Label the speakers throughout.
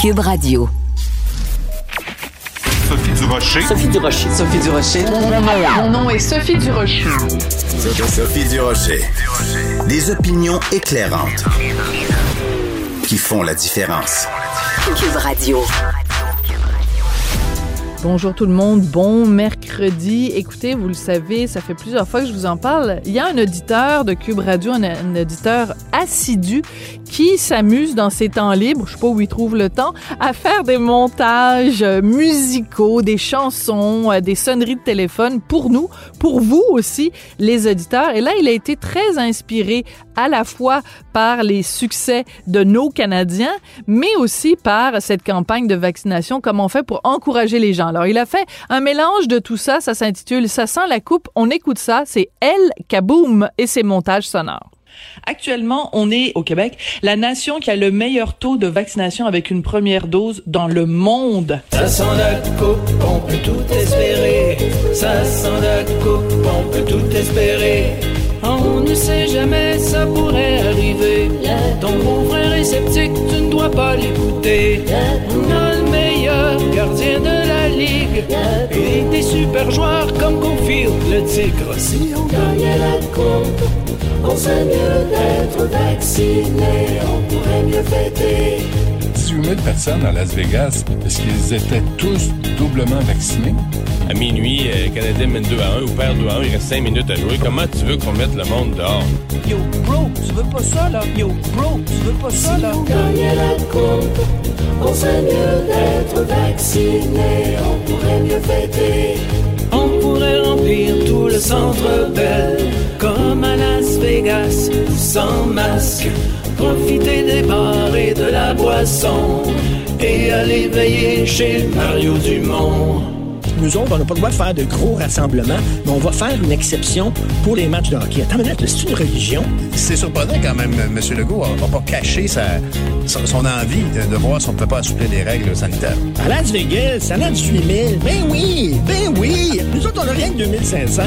Speaker 1: Cube Radio.
Speaker 2: Sophie Durocher.
Speaker 3: Sophie Durocher. Sophie Durocher.
Speaker 4: Mon nom est Sophie Durocher.
Speaker 5: Sophie Durocher. Des opinions éclairantes qui font la différence.
Speaker 1: Cube Radio.
Speaker 6: Bonjour tout le monde, bon mercredi. Écoutez, vous le savez, ça fait plusieurs fois que je vous en parle. Il y a un auditeur de Cube Radio, un, un auditeur assidu qui s'amuse dans ses temps libres, je sais pas où il trouve le temps, à faire des montages musicaux, des chansons, euh, des sonneries de téléphone pour nous, pour vous aussi, les auditeurs. Et là, il a été très inspiré à la fois par les succès de nos Canadiens, mais aussi par cette campagne de vaccination, comme on fait pour encourager les gens. Alors, il a fait un mélange de tout ça, ça s'intitule Ça sent la coupe, on écoute ça, c'est El Kaboom et ses montages sonores. Actuellement, on est au Québec la nation qui a le meilleur taux de vaccination avec une première dose dans le monde.
Speaker 7: Ça sent la coupe, on peut tout espérer. Ça sent la coupe, on peut tout espérer. On ne sait jamais, ça pourrait arriver. Ton bon frère est sceptique, tu ne dois pas l'écouter. On a le meilleur gardien de la ligue. Et des super joueurs comme Confield, le tigre. Si on gagnait la coupe, on serait mieux d'être vacciné. On pourrait mieux fêter.
Speaker 2: 18 000 personnes à Las Vegas, est-ce qu'ils étaient tous doublement vaccinés?
Speaker 8: À minuit, euh, Canadien mène 2 à 1 ou perd 2 à 1, il reste 5 minutes à jouer. Comment tu veux qu'on mette le monde dehors?
Speaker 6: Yo, bro, tu veux pas ça, là? Yo, bro, tu veux pas ça, là?
Speaker 7: Si on gagnait la coupe, on serait mieux d'être vacciné. On pourrait mieux fêter. Remplir tout le centre belle, comme à Las Vegas, sans masque. Profiter des bars et de la boisson, et aller veiller chez Mario Dumont.
Speaker 3: Nous autres, on n'a pas le droit de faire de gros rassemblements, mais on va faire une exception pour les matchs de hockey. Attends une minute, c'est une religion?
Speaker 9: C'est surprenant quand même, M. Legault n'a pas caché sa, son, son envie de, de voir si on ne peut pas assouplir les règles sanitaires.
Speaker 3: À Las Vegas, ça a 18 000. Ben oui, ben oui. Nous autres, on n'a rien que 2500.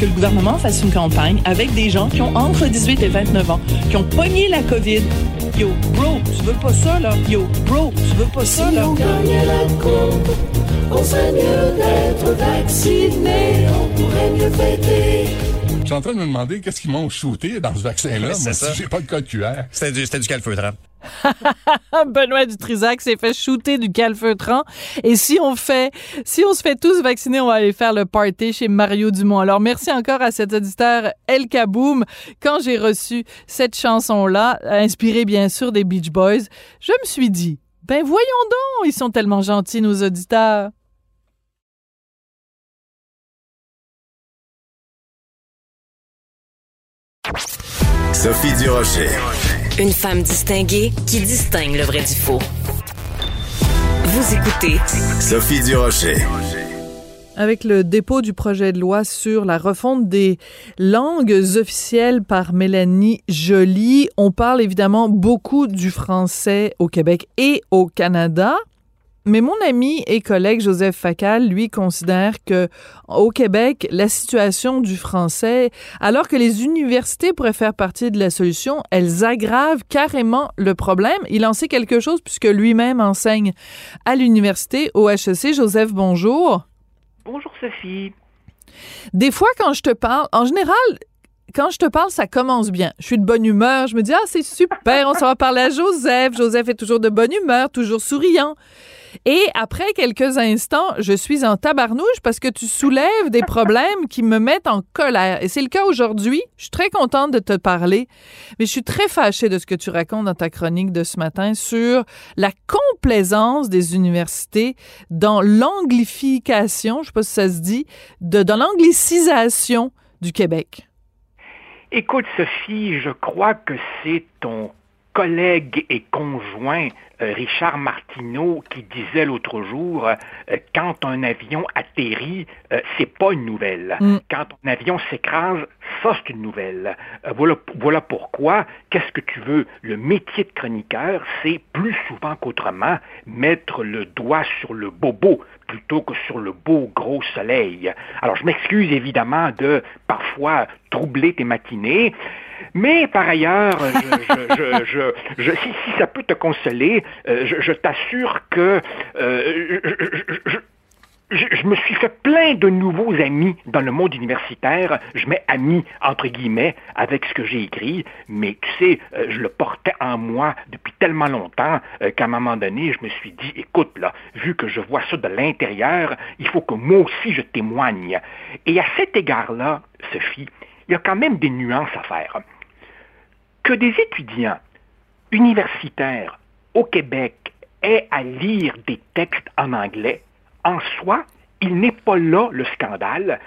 Speaker 6: Que le gouvernement fasse une campagne avec des gens qui ont entre 18 et 29 ans, qui ont pogné la COVID. Yo, bro, tu veux pas ça, là? Yo, bro, tu veux pas ça, là?
Speaker 7: on serait mieux d'être. On pourrait mieux.
Speaker 2: Je suis en train de me demander qu'est-ce qu'ils m'ont shooté dans ce vaccin-là. Moi,
Speaker 9: ça.
Speaker 2: si j'ai pas de code QR.
Speaker 9: C'était du, du calfeutrant.
Speaker 6: Benoît Dutrisac s'est fait shooter du calfeutrant. Et si on fait, si on se fait tous vacciner, on va aller faire le party chez Mario Dumont. Alors, merci encore à cet auditeur El Kaboom. Quand j'ai reçu cette chanson-là, inspirée bien sûr des Beach Boys, je me suis dit, ben voyons donc, ils sont tellement gentils, nos auditeurs.
Speaker 5: Sophie Durocher.
Speaker 1: Une femme distinguée qui distingue le vrai du faux. Vous écoutez
Speaker 5: Sophie Durocher.
Speaker 6: Avec le dépôt du projet de loi sur la refonte des langues officielles par Mélanie Joly, on parle évidemment beaucoup du français au Québec et au Canada. Mais mon ami et collègue Joseph Facal, lui, considère que au Québec, la situation du français, alors que les universités pourraient faire partie de la solution, elles aggravent carrément le problème. Il en sait quelque chose puisque lui-même enseigne à l'université au HEC. Joseph, bonjour.
Speaker 10: Bonjour Sophie.
Speaker 6: Des fois, quand je te parle, en général, quand je te parle, ça commence bien. Je suis de bonne humeur. Je me dis, ah, c'est super, on s'en va parler à Joseph. Joseph est toujours de bonne humeur, toujours souriant. Et après quelques instants, je suis en tabarnouche parce que tu soulèves des problèmes qui me mettent en colère. Et c'est le cas aujourd'hui. Je suis très contente de te parler, mais je suis très fâchée de ce que tu racontes dans ta chronique de ce matin sur la complaisance des universités dans l'anglification, je sais pas si ça se dit, de, dans l'anglicisation du Québec.
Speaker 10: Écoute Sophie, je crois que c'est ton collègue et conjoint euh, Richard Martineau qui disait l'autre jour euh, quand un avion atterrit, euh, c'est pas une nouvelle.
Speaker 6: Mm.
Speaker 10: Quand un avion s'écrase, ça c'est une nouvelle. Euh, voilà, voilà pourquoi, qu'est-ce que tu veux, le métier de chroniqueur, c'est plus souvent qu'autrement mettre le doigt sur le bobo plutôt que sur le beau gros soleil. Alors je m'excuse évidemment de parfois troubler tes matinées. Mais par ailleurs, je, je, je, je, si, si, ça peut te consoler, euh, je, t'assure que euh, je, me suis fait plein de nouveaux amis dans le monde universitaire. Je mets amis entre guillemets avec ce que j'ai écrit, mais tu sais, euh, je le portais en moi depuis tellement longtemps euh, qu'à un moment donné, je me suis dit, écoute là, vu que je vois ça de l'intérieur, il faut que moi aussi je témoigne. Et à cet égard-là, Sophie, il y a quand même des nuances à faire. Que des étudiants universitaires au Québec aient à lire des textes en anglais, en soi, il n'est pas là le scandale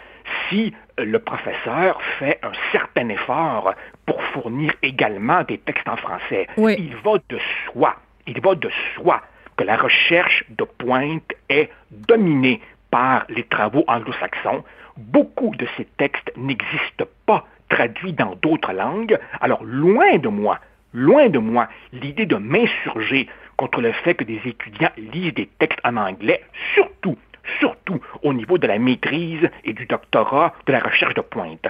Speaker 10: si euh, le professeur fait un certain effort pour fournir également des textes en français. Il va de soi, il va de soi que la recherche de pointe est dominée par les travaux anglo-saxons. Beaucoup de ces textes n'existent pas traduits dans d'autres langues. Alors, loin de moi, loin de moi l'idée de m'insurger contre le fait que des étudiants lisent des textes en anglais, surtout, surtout au niveau de la maîtrise et du doctorat de la recherche de pointe.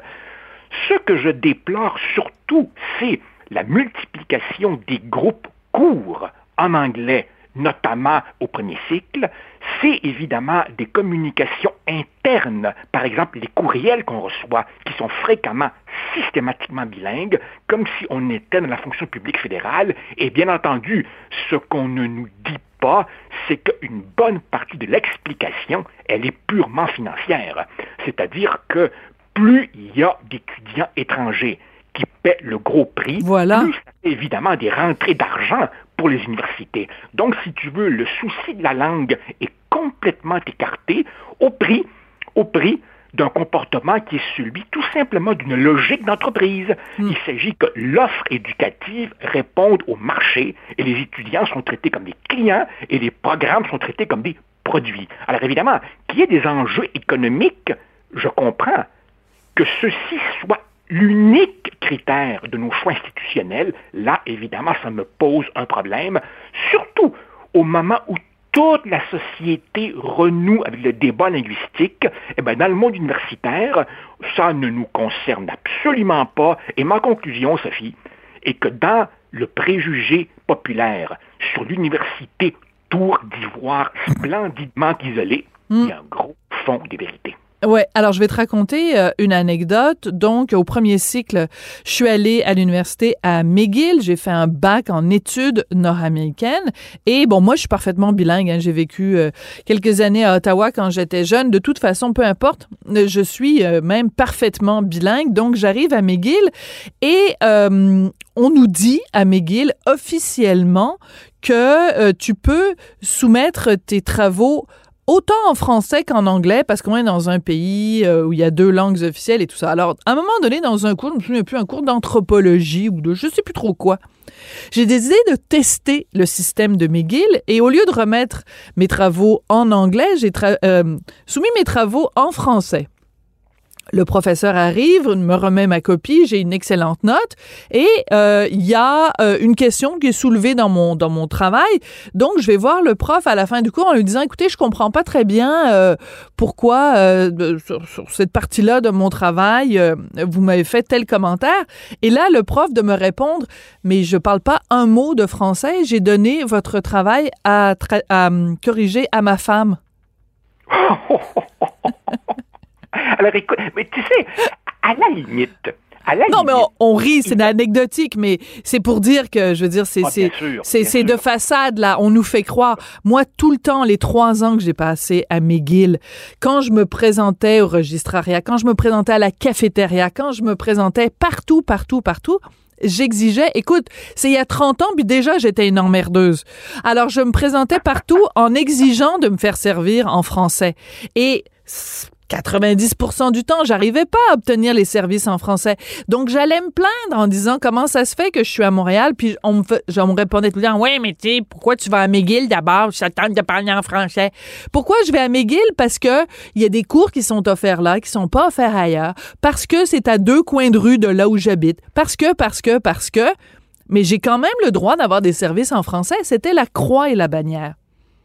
Speaker 10: Ce que je déplore surtout, c'est la multiplication des groupes courts en anglais notamment au premier cycle, c'est évidemment des communications internes, par exemple les courriels qu'on reçoit, qui sont fréquemment systématiquement bilingues, comme si on était dans la fonction publique fédérale, et bien entendu, ce qu'on ne nous dit pas, c'est qu'une bonne partie de l'explication, elle est purement financière. C'est-à-dire que plus il y a d'étudiants étrangers qui paient le gros prix,
Speaker 6: voilà.
Speaker 10: plus évidemment des rentrées d'argent pour les universités. Donc, si tu veux, le souci de la langue est complètement écarté au prix, au prix d'un comportement qui est celui tout simplement d'une logique d'entreprise. Hmm. Il s'agit que l'offre éducative réponde au marché et les étudiants sont traités comme des clients et les programmes sont traités comme des produits. Alors évidemment, qu'il y ait des enjeux économiques, je comprends. Que ceci soit l'unique critère de nos choix institutionnels, là, évidemment, ça me pose un problème, surtout au moment où toute la société renoue avec le débat linguistique, eh bien, dans le monde universitaire, ça ne nous concerne absolument pas. Et ma conclusion, Sophie, est que dans le préjugé populaire sur l'université Tour d'Ivoire splendidement isolée, il y a un gros fond des vérités.
Speaker 6: Ouais, alors je vais te raconter euh, une anecdote. Donc, au premier cycle, je suis allée à l'université à McGill. J'ai fait un bac en études nord-américaines. Et bon, moi, je suis parfaitement bilingue. Hein. J'ai vécu euh, quelques années à Ottawa quand j'étais jeune. De toute façon, peu importe, je suis euh, même parfaitement bilingue. Donc, j'arrive à McGill et on nous dit à McGill officiellement que tu peux soumettre tes travaux autant en français qu'en anglais, parce qu'on est dans un pays euh, où il y a deux langues officielles et tout ça. Alors, à un moment donné, dans un cours, je me souviens plus, un cours d'anthropologie ou de je sais plus trop quoi, j'ai décidé de tester le système de McGill et au lieu de remettre mes travaux en anglais, j'ai euh, soumis mes travaux en français. Le professeur arrive, me remet ma copie, j'ai une excellente note et euh, il y a euh, une question qui est soulevée dans mon dans mon travail. Donc je vais voir le prof à la fin du cours en lui disant écoutez, je comprends pas très bien euh, pourquoi sur, cette partie-là de mon travail vous m'avez fait tel commentaire et là le prof de me répondre mais je parle pas un mot de français, j'ai donné votre travail à, à corriger à ma femme.
Speaker 10: Alors écoute, mais tu sais, à la limite,
Speaker 6: non, mais on, rit, c'est anecdotique, mais c'est pour dire que, je veux dire, c'est ah, c'est de façade, là. On nous fait croire. Moi, tout le temps, les trois ans que j'ai passé à McGill, quand je me présentais au registrariat, quand je me présentais à la cafétéria, quand je me présentais partout, partout, partout, j'exigeais, écoute, c'est il y a 30 ans, puis déjà j'étais une emmerdeuse. Alors je me présentais partout en exigeant de me faire servir en français. Et 90% du temps, j'arrivais pas à obtenir les services en français. Donc, j'allais me plaindre en disant comment ça se fait que je suis à Montréal, puis on me, fait, me répondait tout le temps, ouais, mais tu pourquoi tu vas à McGill d'abord? Ça tente de parler en français. Pourquoi je vais à McGill? Parce que il y a des cours qui sont offerts là, qui sont pas offerts ailleurs, parce que c'est à deux coins de rue de là où j'habite, parce que, parce que, parce que, mais j'ai quand même le droit d'avoir des services en français. C'était la croix et la bannière.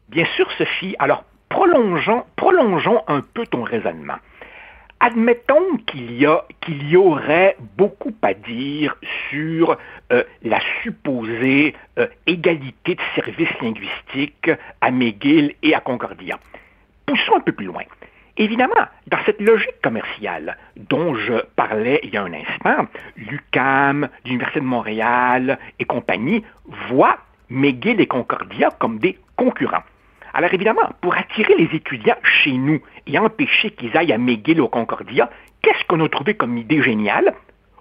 Speaker 10: Bien sûr, Sophie. Alors, prolongeons, un peu ton raisonnement. Admettons qu'il y, a, qu'il y aurait beaucoup à dire sur euh, la supposée euh, égalité de services linguistiques à McGill et à Concordia. Poussons un peu plus loin. Évidemment, dans cette logique commerciale dont je parlais il y a un instant, l'UCAM, l'Université de Montréal et compagnie voient McGill et Concordia comme des concurrents. Alors évidemment, pour attirer les étudiants chez nous et empêcher qu'ils aillent à McGill ou Concordia, qu'est-ce qu'on a trouvé comme idée géniale?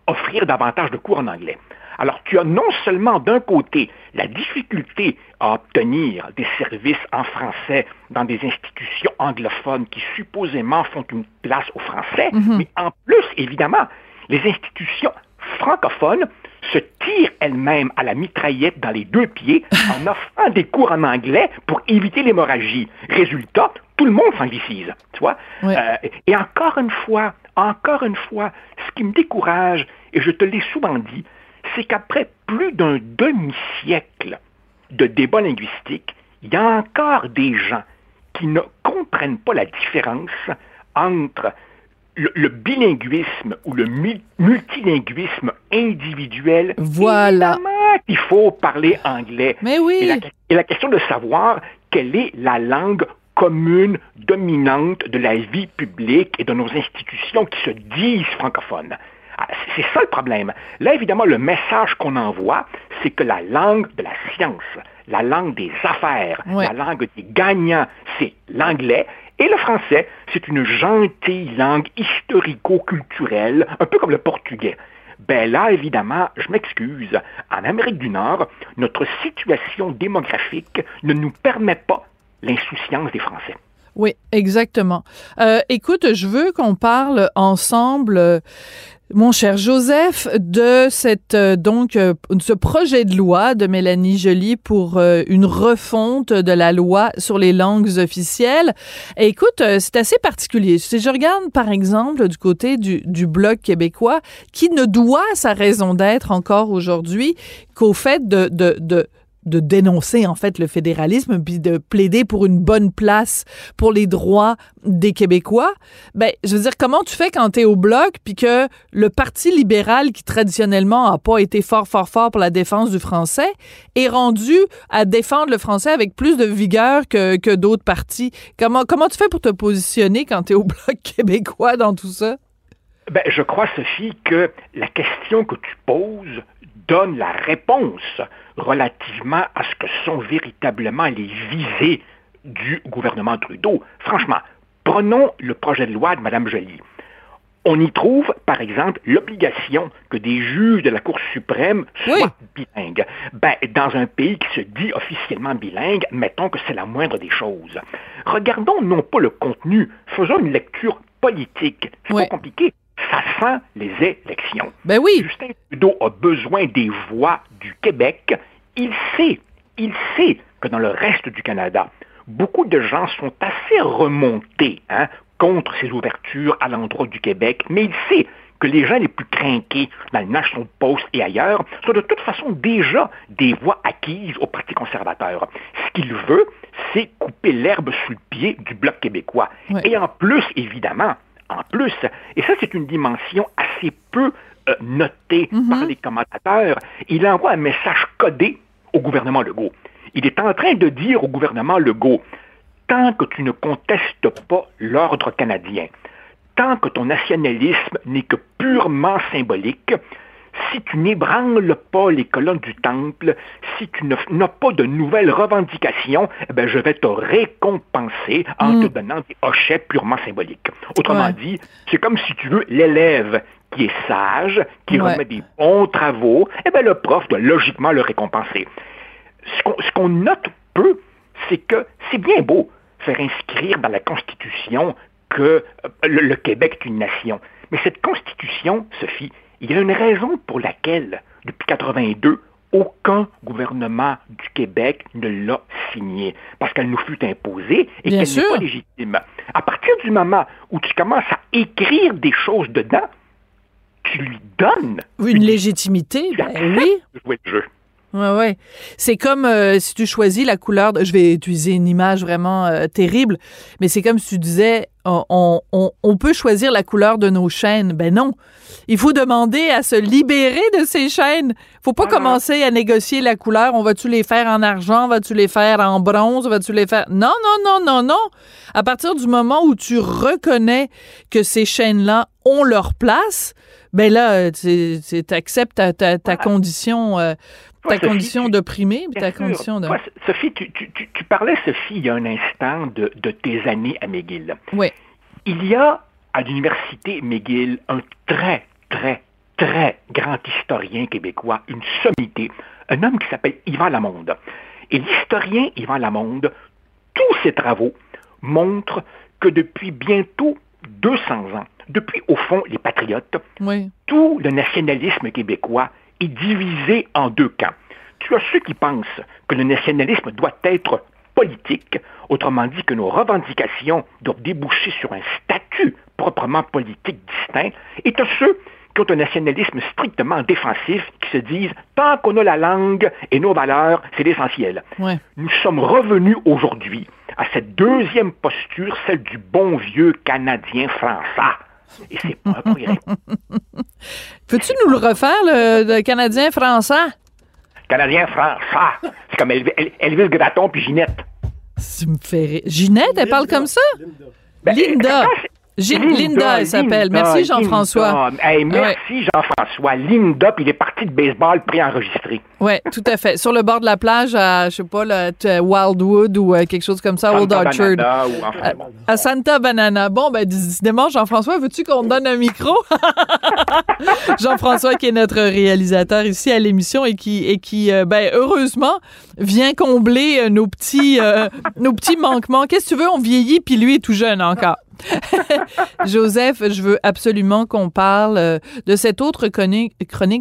Speaker 10: Offrir davantage de cours en anglais. Alors tu as non seulement d'un côté la difficulté à obtenir des services en français dans des institutions anglophones qui supposément font une place aux Français,
Speaker 6: Mhm.
Speaker 10: mais en plus, évidemment, les institutions francophones se tirent elles-mêmes à la mitraillette dans les deux pieds en offrant des cours en anglais pour éviter l'hémorragie. Résultat, tout le monde s'anglicise, tu vois.
Speaker 6: Ouais.
Speaker 10: Euh, et encore une fois, encore une fois, ce qui me décourage, et je te l'ai souvent dit, c'est qu'après plus d'un demi-siècle de débat linguistique, il y a encore des gens qui ne comprennent pas la différence entre le, le bilinguisme ou le mu- multilinguisme individuel.
Speaker 6: Voilà.
Speaker 10: Qu'il faut parler anglais.
Speaker 6: Mais oui.
Speaker 10: Et la, et la question de savoir quelle est la langue commune dominante de la vie publique et de nos institutions qui se disent francophones. Ah, C'est ça le problème. Là, évidemment, le message qu'on envoie, c'est que la langue de la science, la langue des affaires,
Speaker 6: Ouais.
Speaker 10: la langue des gagnants, c'est l'anglais. Et le français, c'est une gentille langue historico-culturelle, un peu comme le portugais. Ben là, évidemment, je m'excuse, en Amérique du Nord, notre situation démographique ne nous permet pas l'insouciance des Français.
Speaker 6: Oui, exactement. Euh, écoute, je veux qu'on parle ensemble, euh, mon cher Joseph, de cette euh, donc euh, ce projet de loi de Mélanie Joly pour euh, une refonte de la loi sur les langues officielles. Écoute, c'est assez particulier. Si je regarde par exemple du côté du, du bloc québécois, qui ne doit sa raison d'être encore aujourd'hui qu'au fait de, de, de de dénoncer en fait le fédéralisme puis de plaider pour une bonne place pour les droits des Québécois, ben je veux dire comment tu fais quand tu es au bloc puis que le parti libéral qui traditionnellement a pas été fort fort fort pour la défense du français est rendu à défendre le français avec plus de vigueur que, que d'autres partis? Comment comment tu fais pour te positionner quand tu es au bloc québécois dans tout ça?
Speaker 10: Ben, je crois, Sophie, que la question que tu poses donne la réponse relativement à ce que sont véritablement les visées du gouvernement Trudeau. Franchement, prenons le projet de loi de Mme Joly. On y trouve, par exemple, l'obligation que des juges de la Cour suprême soient bilingues. Ben, dans un pays qui se dit officiellement bilingue, mettons que c'est la moindre des choses. Regardons non pas le contenu, faisons une lecture politique. C'est pas compliqué. Ça sent les élections.
Speaker 6: Ben oui.
Speaker 10: Justin Trudeau a besoin des voix du Québec. Il sait, il sait que dans le reste du Canada, beaucoup de gens sont assez remontés hein, contre ces ouvertures à l'endroit du Québec, mais il sait que les gens les plus crainqués dans le National Post et ailleurs sont de toute façon déjà des voix acquises au Parti conservateur. Ce qu'il veut, c'est couper l'herbe sous le pied du Bloc québécois. Et en plus, évidemment, en plus, et ça c'est une dimension assez peu euh, notée par les commentateurs, il envoie un message codé au gouvernement Legault. Il est en train de dire au gouvernement Legault, tant que tu ne contestes pas l'ordre canadien, tant que ton nationalisme n'est que purement symbolique, si tu n'ébranles pas les colonnes du temple, si tu n'as pas de nouvelles revendications, eh ben, je vais te récompenser en
Speaker 6: Mm.
Speaker 10: te donnant des hochets purement symboliques. Autrement
Speaker 6: Ouais.
Speaker 10: dit, c'est comme si tu veux l'élève qui est sage, qui
Speaker 6: Ouais.
Speaker 10: remet des bons travaux, eh ben, le prof doit logiquement le récompenser. Ce qu'on note peu, c'est que c'est bien beau faire inscrire dans la Constitution que euh, le, le Québec est une nation. Mais cette Constitution, Sophie, il y a une raison pour laquelle, depuis 82, aucun gouvernement du Québec ne l'a signée. Parce qu'elle nous fut imposée et qu'elle n'est pas légitime. À partir du moment où tu commences à écrire des choses dedans, tu lui donnes
Speaker 6: Une légitimité,
Speaker 10: tu
Speaker 6: ben oui.
Speaker 10: de jouer le jeu.
Speaker 6: Ouais, ouais. C'est comme euh, si tu choisis la couleur. De, je vais utiliser une image vraiment euh, terrible, mais c'est comme si tu disais on, on, on, peut choisir la couleur de nos chaînes. Ben non. Il faut demander à se libérer de ces chaînes. Faut pas commencer à négocier la couleur. On va-tu les faire en argent? Va-tu les faire en bronze? Va-tu les faire? Non, non, non, non, non. À partir du moment où tu reconnais que ces chaînes-là ont leur place, ben là, tu acceptes ta, ta, ta condition. Euh, ta condition d'opprimé, ta condition de...
Speaker 10: Sophie, tu, tu, tu, parlais, Sophie, il y a un instant de, de tes années à McGill.
Speaker 6: Oui.
Speaker 10: Il y a à l'université McGill un très, très, très grand historien québécois, une sommité, un homme qui s'appelle Yvan Lamonde. Et l'historien Yvan Lamonde, tous ses travaux montrent que depuis bientôt 200 ans, depuis au fond les patriotes, tout le nationalisme québécois est divisé en deux camps. Tu as ceux qui pensent que le nationalisme doit être politique, autrement dit que nos revendications doivent déboucher sur un statut proprement politique distinct, et tu as ceux qui ont un nationalisme strictement défensif, qui se disent tant qu'on a la langue et nos valeurs, c'est l'essentiel. Nous sommes revenus aujourd'hui à cette deuxième posture, celle du bon vieux Canadien français. Et c'est pas
Speaker 6: Peux-tu nous le refaire, le, Canadien français?
Speaker 10: Canadien français. C'est comme Elvis Graton puis Ginette.
Speaker 6: Tu me fais Ginette, elle parle comme ça? Linda. Linda, elle s'appelle. Merci Jean-François.
Speaker 10: merci Jean-François. Linda, puis il est parti de baseball préenregistré.
Speaker 6: Oui, tout à fait. Sur le bord de la plage à, je sais pas, Wildwood ou euh, quelque chose comme ça, Old Orchard. à, Santa Banana. Bon, ben, décidément, Jean-François, veux-tu qu'on te donne un micro? Jean-François, qui est notre réalisateur ici à l'émission et qui, et qui euh, ben, heureusement, vient combler euh, nos petits, nos petits manquements. Qu'est-ce que tu veux? On vieillit, puis lui est tout jeune encore. Joseph, je veux absolument qu'on parle euh, de cette autre chronique,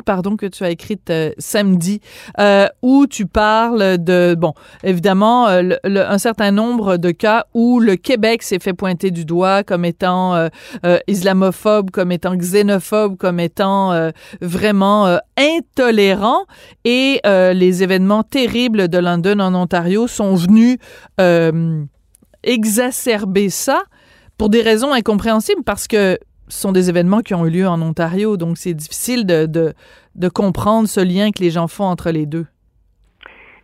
Speaker 6: pardon, que tu as écrite euh, samedi, euh, où tu parles de, bon, évidemment, un certain nombre de cas où le Québec s'est fait pointer du doigt comme étant islamophobe, comme étant xénophobe, comme étant vraiment intolérant. Et les événements terribles de London en Ontario sont venus exacerber ça pour des raisons incompréhensibles parce que ce sont des événements qui ont eu lieu en Ontario, donc c'est difficile de, de, de, comprendre ce lien que les gens font entre les deux.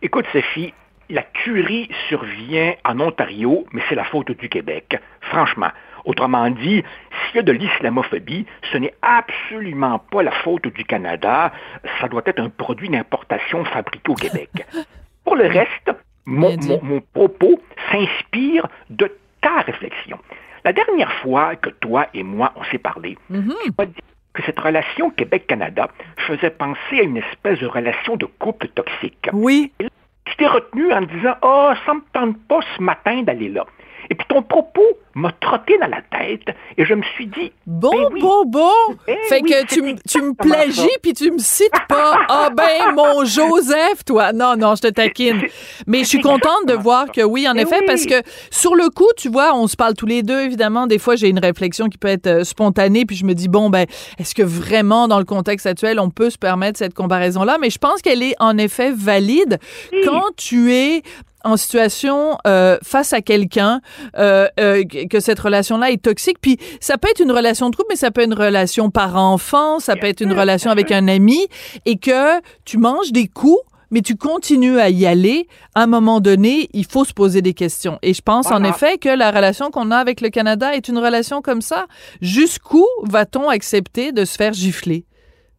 Speaker 10: Écoute, Sophie, la curie survient en Ontario, mais c'est la faute du Québec, franchement. Autrement dit, s'il y a de l'islamophobie, ce n'est absolument pas la faute du Canada, ça doit être un produit d'importation fabriqué au Québec. Pour le reste, mon, mon, mon propos s'inspire de ta réflexion. La dernière fois que toi et moi on s'est parlé, mm dit que cette relation Québec-Canada faisait penser à une espèce de relation de couple toxique.
Speaker 6: Oui.
Speaker 10: tu t'es retenu en disant Oh, ça me tente pas ce matin d'aller là. Et puis ton propos m'a trotté dans la tête et je me suis dit
Speaker 6: bon ben bon bon. Ben fait que tu, tu me plagies puis tu me cites pas. Ah ben mon Joseph toi. Non non je te taquine. Mais je suis contente de voir que oui en ben effet parce que sur le coup tu vois on se parle tous les deux évidemment. Des fois j'ai une réflexion qui peut être euh, spontanée puis je me dis bon ben est-ce que vraiment dans le contexte actuel on peut se permettre cette comparaison là mais je pense qu'elle est en effet valide quand tu es en situation euh, face à quelqu'un euh, euh, que cette relation-là est toxique. Puis ça peut être une relation de couple, mais ça peut être une relation par enfant, ça peut être une relation avec un ami, et que tu manges des coups mais tu continues à y aller, à un moment donné, il faut se poser des questions. Et je pense en effet que la relation qu'on a avec le Canada est une relation comme ça. Jusqu'où va-t-on accepter de se faire gifler?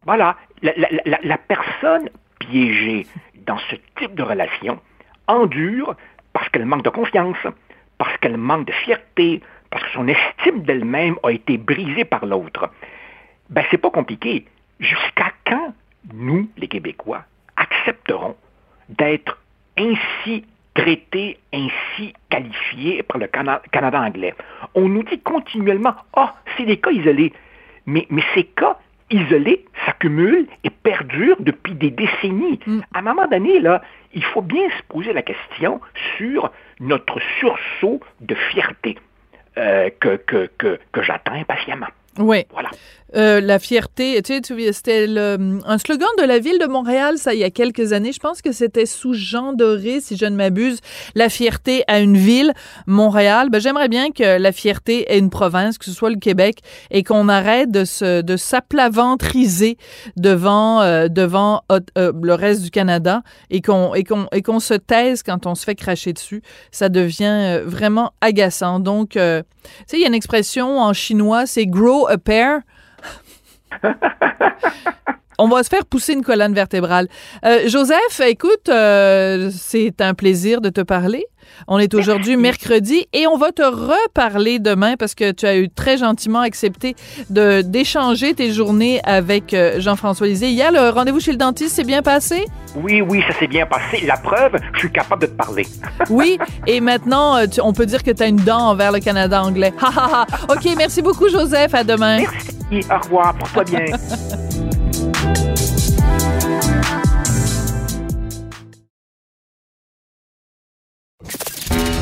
Speaker 10: Voilà. La, la, la personne piégée dans ce type de relation, endure parce qu'elle manque de confiance, parce qu'elle manque de fierté, parce que son estime d'elle-même a été brisée par l'autre. Ben, c'est pas compliqué. Jusqu'à quand nous, les Québécois, accepterons d'être ainsi traités, ainsi qualifiés par le Canada anglais? On nous dit continuellement, ah, c'est des cas isolés. Mais, mais ces cas isolés s'accumulent et perdurent depuis des décennies. Mm. À un moment donné, là, il faut bien se poser la question sur notre sursaut de fierté euh, que, que, que, que j'attends impatiemment.
Speaker 6: Oui.
Speaker 10: Voilà.
Speaker 6: Euh, la fierté, tu sais, tu- c'était le- un slogan de la ville de Montréal, ça, il y a quelques années. Je pense que c'était sous Jean Doré, si je ne m'abuse. La fierté à une ville, Montréal. Ben, j'aimerais bien que la fierté ait une province, que ce soit le Québec, et qu'on arrête de se, de s'aplaventriser devant, euh, devant euh, euh, le reste du Canada et qu'on, et qu'on, et qu'on se taise quand on se fait cracher dessus. Ça devient euh, vraiment agaçant. Donc, euh, tu sais, il y a une expression en chinois, c'est grow a pair. On va se faire pousser une colonne vertébrale. Euh, Joseph, écoute, euh, c'est un plaisir de te parler. On est aujourd'hui mercredi et on va te reparler demain parce que tu as eu très gentiment accepté de d'échanger tes journées avec euh, Jean-François Lisée. Hier, le rendez-vous chez le dentiste s'est bien passé?
Speaker 10: Oui, oui, ça s'est bien passé. La preuve, je suis capable de te parler.
Speaker 6: Oui, et maintenant, euh, tu- on peut dire que tu as une dent envers le Canada anglais. Ha, ha, ha. OK, merci beaucoup, Joseph. À demain.
Speaker 10: Merci. Au revoir. Porte-toi bien.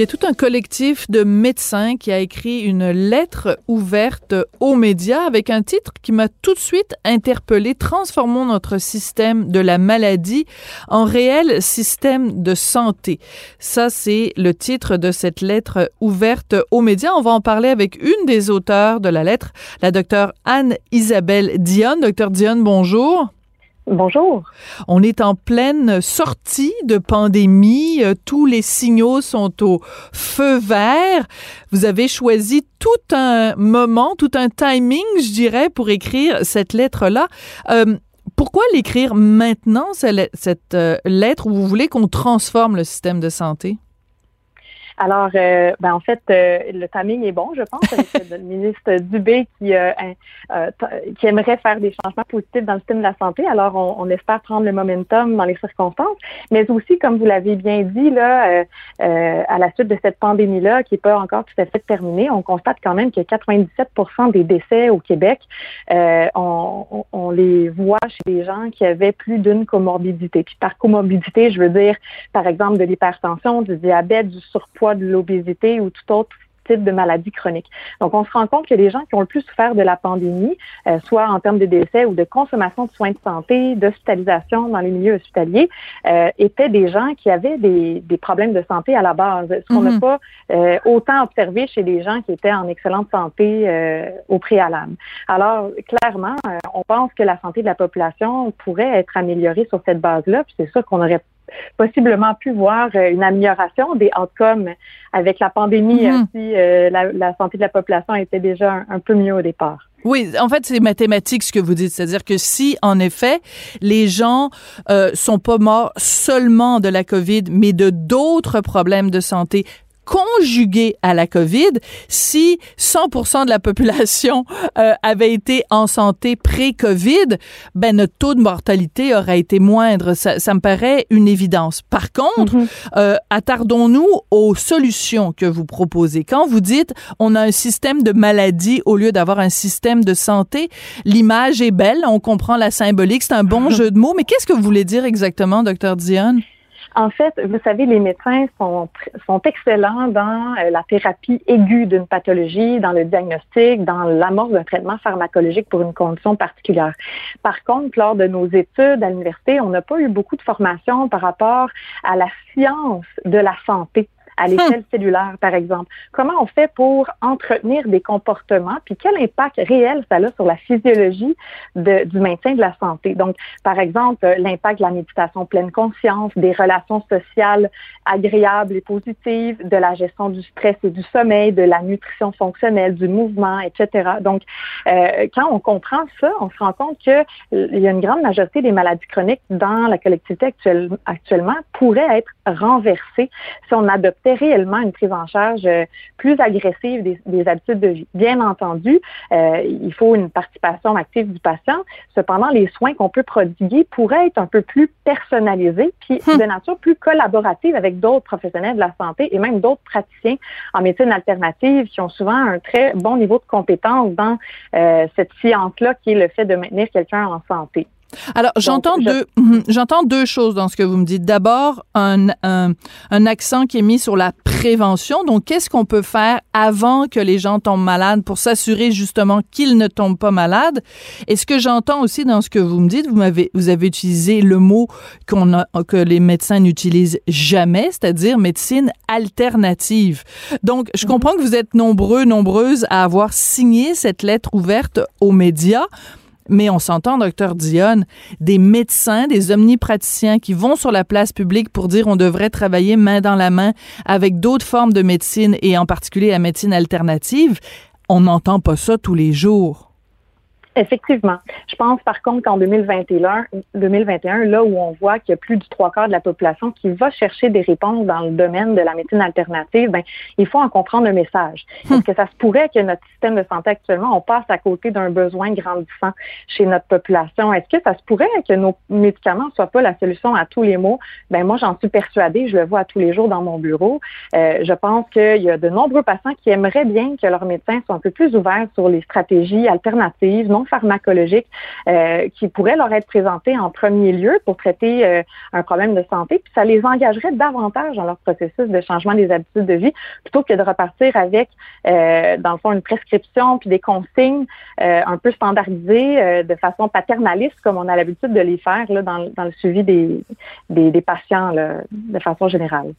Speaker 6: Il y a tout un collectif de médecins qui a écrit une lettre ouverte aux médias avec un titre qui m'a tout de suite interpellé. Transformons notre système de la maladie en réel système de santé. Ça, c'est le titre de cette lettre ouverte aux médias. On va en parler avec une des auteurs de la lettre, la docteure Anne-Isabelle Dionne. Docteur Dionne, bonjour.
Speaker 11: Bonjour.
Speaker 6: On est en pleine sortie de pandémie. Euh, Tous les signaux sont au feu vert. Vous avez choisi tout un moment, tout un timing, je dirais, pour écrire cette lettre-là. Euh, pourquoi l'écrire maintenant, cette, euh, lettre, où vous voulez qu'on transforme le système de santé?
Speaker 11: Alors, euh, ben, en fait, euh, le timing est bon, je pense, avec le ministre Dubé qui, euh, euh, qui aimerait faire des changements positifs dans le système de la santé. Alors, on, on espère prendre le momentum dans les circonstances, mais aussi, comme vous l'avez bien dit, là, euh, euh, à la suite de cette pandémie-là, qui n'est pas encore tout à fait terminée, on constate quand même que 97% des décès au Québec, euh, on- on les voit chez des gens qui avaient plus d'une comorbidité. Puis par comorbidité, je veux dire, par exemple, de l'hypertension, du diabète, du surpoids, de l'obésité ou tout autre type de maladie chronique. Donc, on se rend compte que les gens qui ont le plus souffert de la pandémie, euh, soit en termes de décès ou de consommation de soins de santé, d'hospitalisation dans les milieux hospitaliers, euh, étaient des gens qui avaient des, des problèmes de santé à la base. Ce qu'on n'a
Speaker 12: Mhm.
Speaker 11: pas euh, autant observé chez des gens qui étaient en excellente santé au préalable. Alors, clairement, on pense que la santé de la population pourrait être améliorée sur cette base-là, puis c'est ça qu'on aurait possiblement pu voir euh, une amélioration des outcomes avec la pandémie euh, si euh, la, la santé de la population était déjà un, un peu mieux au départ.
Speaker 6: Oui, en fait, c'est mathématique ce que vous dites. C'est-à-dire que si, en effet, les gens euh, sont pas morts seulement de la COVID, mais de d'autres problèmes de santé conjugués à la COVID, si 100% de la population euh, avait été en santé pré-COVID, ben notre taux de mortalité aurait été moindre. Ça, ça me paraît une évidence. Par contre, euh, attardons-nous aux solutions que vous proposez. Quand vous dites on a un système de maladie au lieu d'avoir un système de santé, l'image est belle, on comprend la symbolique, c'est un bon jeu de mots, mais qu'est-ce que vous voulez dire exactement, docteur Dionne?
Speaker 11: En fait, vous savez, les médecins sont, excellents dans euh, la thérapie aiguë d'une pathologie, dans le diagnostic, dans l'amorce d'un traitement pharmacologique pour une condition particulière. Par contre, lors de nos études à l'université, on n'a pas eu beaucoup de formation par rapport à la science de la santé à l'échelle cellulaire, par exemple. Comment on fait pour entretenir des comportements, puis quel impact réel ça a sur la physiologie de- du maintien de la santé? Donc, par exemple, euh, l'impact de la méditation pleine conscience, des relations sociales agréables et positives, de la gestion du stress et du sommeil, de la nutrition fonctionnelle, du mouvement, etc. Donc, euh, quand on comprend ça, on se rend compte que euh, il y a une grande majorité des maladies chroniques dans la collectivité actuelle- actuellement pourraient être renversées si on adoptait réellement une prise en charge euh, plus agressive des, des habitudes de vie. Bien entendu, euh, il faut une participation active du patient. Cependant, les soins qu'on peut prodiguer pourraient être un peu plus personnalisés, puis de nature plus collaborative avec d'autres professionnels de la santé et même d'autres praticiens en médecine alternative qui ont souvent un très bon niveau de compétence dans euh, cette science-là qui est le fait de maintenir quelqu'un en santé.
Speaker 6: Alors, j'entends deux, mhm, j'entends deux choses dans ce que vous me dites. D'abord, un, un, un, accent qui est mis sur la prévention. Donc, qu'est-ce qu'on peut faire avant que les gens tombent malades pour s'assurer justement qu'ils ne tombent pas malades? Et ce que j'entends aussi dans ce que vous me dites, vous m'avez, vous avez utilisé le mot qu'on a, que les médecins n'utilisent jamais, c'est-à-dire médecine alternative. Donc, je mhm. comprends que vous êtes nombreux, nombreuses à avoir signé cette lettre ouverte aux médias. Mais on s'entend, docteur Dionne, des médecins, des omnipraticiens qui vont sur la place publique pour dire on devrait travailler main dans la main avec d'autres formes de médecine et en particulier la médecine alternative. On n'entend pas ça tous les jours.
Speaker 11: Effectivement. Je pense par contre qu'en 2021, 2021, là où on voit qu'il y a plus du trois quarts de la population qui va chercher des réponses dans le domaine de la médecine alternative, ben, il faut en comprendre le message. Est-ce hmm. que ça se pourrait que notre système de santé actuellement, on passe à côté d'un besoin grandissant chez notre population? Est-ce que ça se pourrait que nos médicaments ne soient pas la solution à tous les maux? Ben, moi, j'en suis persuadée. Je le vois tous les jours dans mon bureau. Euh, je pense qu'il y a de nombreux patients qui aimeraient bien que leurs médecins soient un peu plus ouverts sur les stratégies alternatives, non pharmacologiques euh, qui pourraient leur être présentés en premier lieu pour traiter euh, un problème de santé, puis ça les engagerait davantage dans leur processus de changement des habitudes de vie, plutôt que de repartir avec, euh, dans le fond, une prescription puis des consignes un peu standardisées de façon paternaliste, comme on a l'habitude de les faire là, dans, dans, le suivi des, des, patients de façon générale.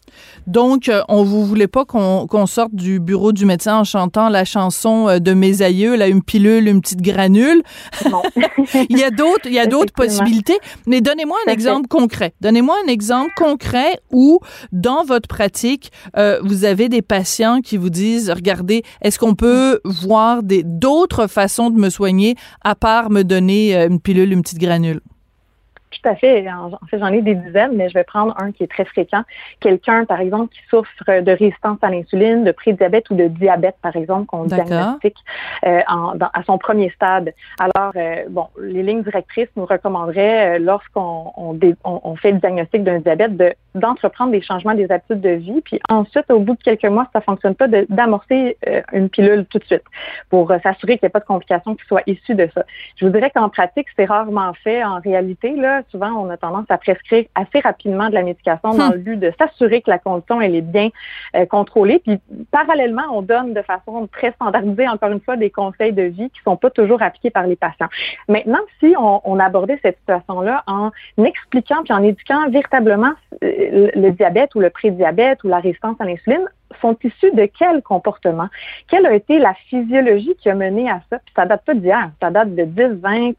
Speaker 6: Donc, on vous voulait pas qu'on sorte du bureau du médecin en chantant la chanson de mes aïeux, là, une pilule, une petite granule, il y a d'autres, il y a d'autres possibilités. Mais donnez-moi un exemple concret. Donnez-moi un exemple concret où, dans votre pratique, euh, vous avez des patients qui vous disent, regardez, est-ce qu'on peut voir d'autres façons de me soigner à part me donner euh, une pilule, une petite granule?
Speaker 11: Tout à fait. En, fait, j'en ai des dizaines, mais je vais prendre un qui est très fréquent. Quelqu'un, par exemple, qui souffre de résistance à l'insuline, de prédiabète ou de diabète, par exemple, qu'on diagnostique euh, à son premier stade. Alors, euh, bon, les lignes directrices nous recommanderaient, euh, lorsqu'on on, on, fait le diagnostic d'un diabète, de, d'entreprendre des changements des habitudes de vie. Puis ensuite, au bout de quelques mois, si ça fonctionne pas, d'amorcer une pilule tout de suite pour s'assurer qu'il n'y ait pas de complications qui soient issues de ça. Je vous dirais qu'en pratique, c'est rarement fait en réalité. Là, souvent, on a tendance à prescrire assez rapidement de la médication dans hmm. le but de s'assurer que la condition elle est bien euh, contrôlée. Puis, parallèlement, on donne de façon très standardisée, encore une fois, des conseils de vie qui sont pas toujours appliqués par les patients. Maintenant, si on, on abordait cette situation-là en expliquant puis en éduquant véritablement euh, le diabète ou le prédiabète ou la résistance à l'insuline, sont issus de quel comportement? Quelle a été la physiologie qui a mené à ça? Puis ça date pas d'hier, ça date de 10, 20,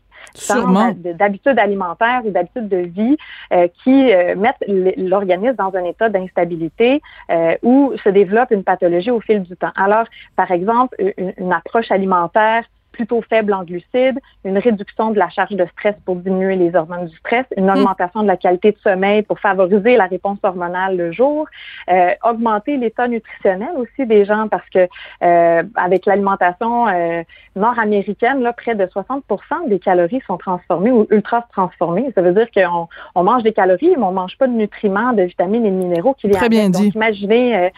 Speaker 11: d'habitudes alimentaires ou d'habitudes de vie euh, qui euh, mettent l'organisme dans un état d'instabilité euh, où se développe une pathologie au fil du temps. Alors, par exemple, une approche alimentaire plutôt faible en glucides, une réduction de la charge de stress pour diminuer les hormones du stress, une hmm. augmentation de la qualité de sommeil pour favoriser la réponse hormonale le jour, euh, augmenter l'état nutritionnel aussi des gens parce que euh, avec l'alimentation euh, nord-américaine, là, près de 60% des calories sont transformées ou ultra transformées. Ça veut dire qu'on on mange des calories, mais on mange pas de nutriments, de vitamines et de minéraux qui viennent.
Speaker 6: Très bien dit.
Speaker 11: Donc, imaginez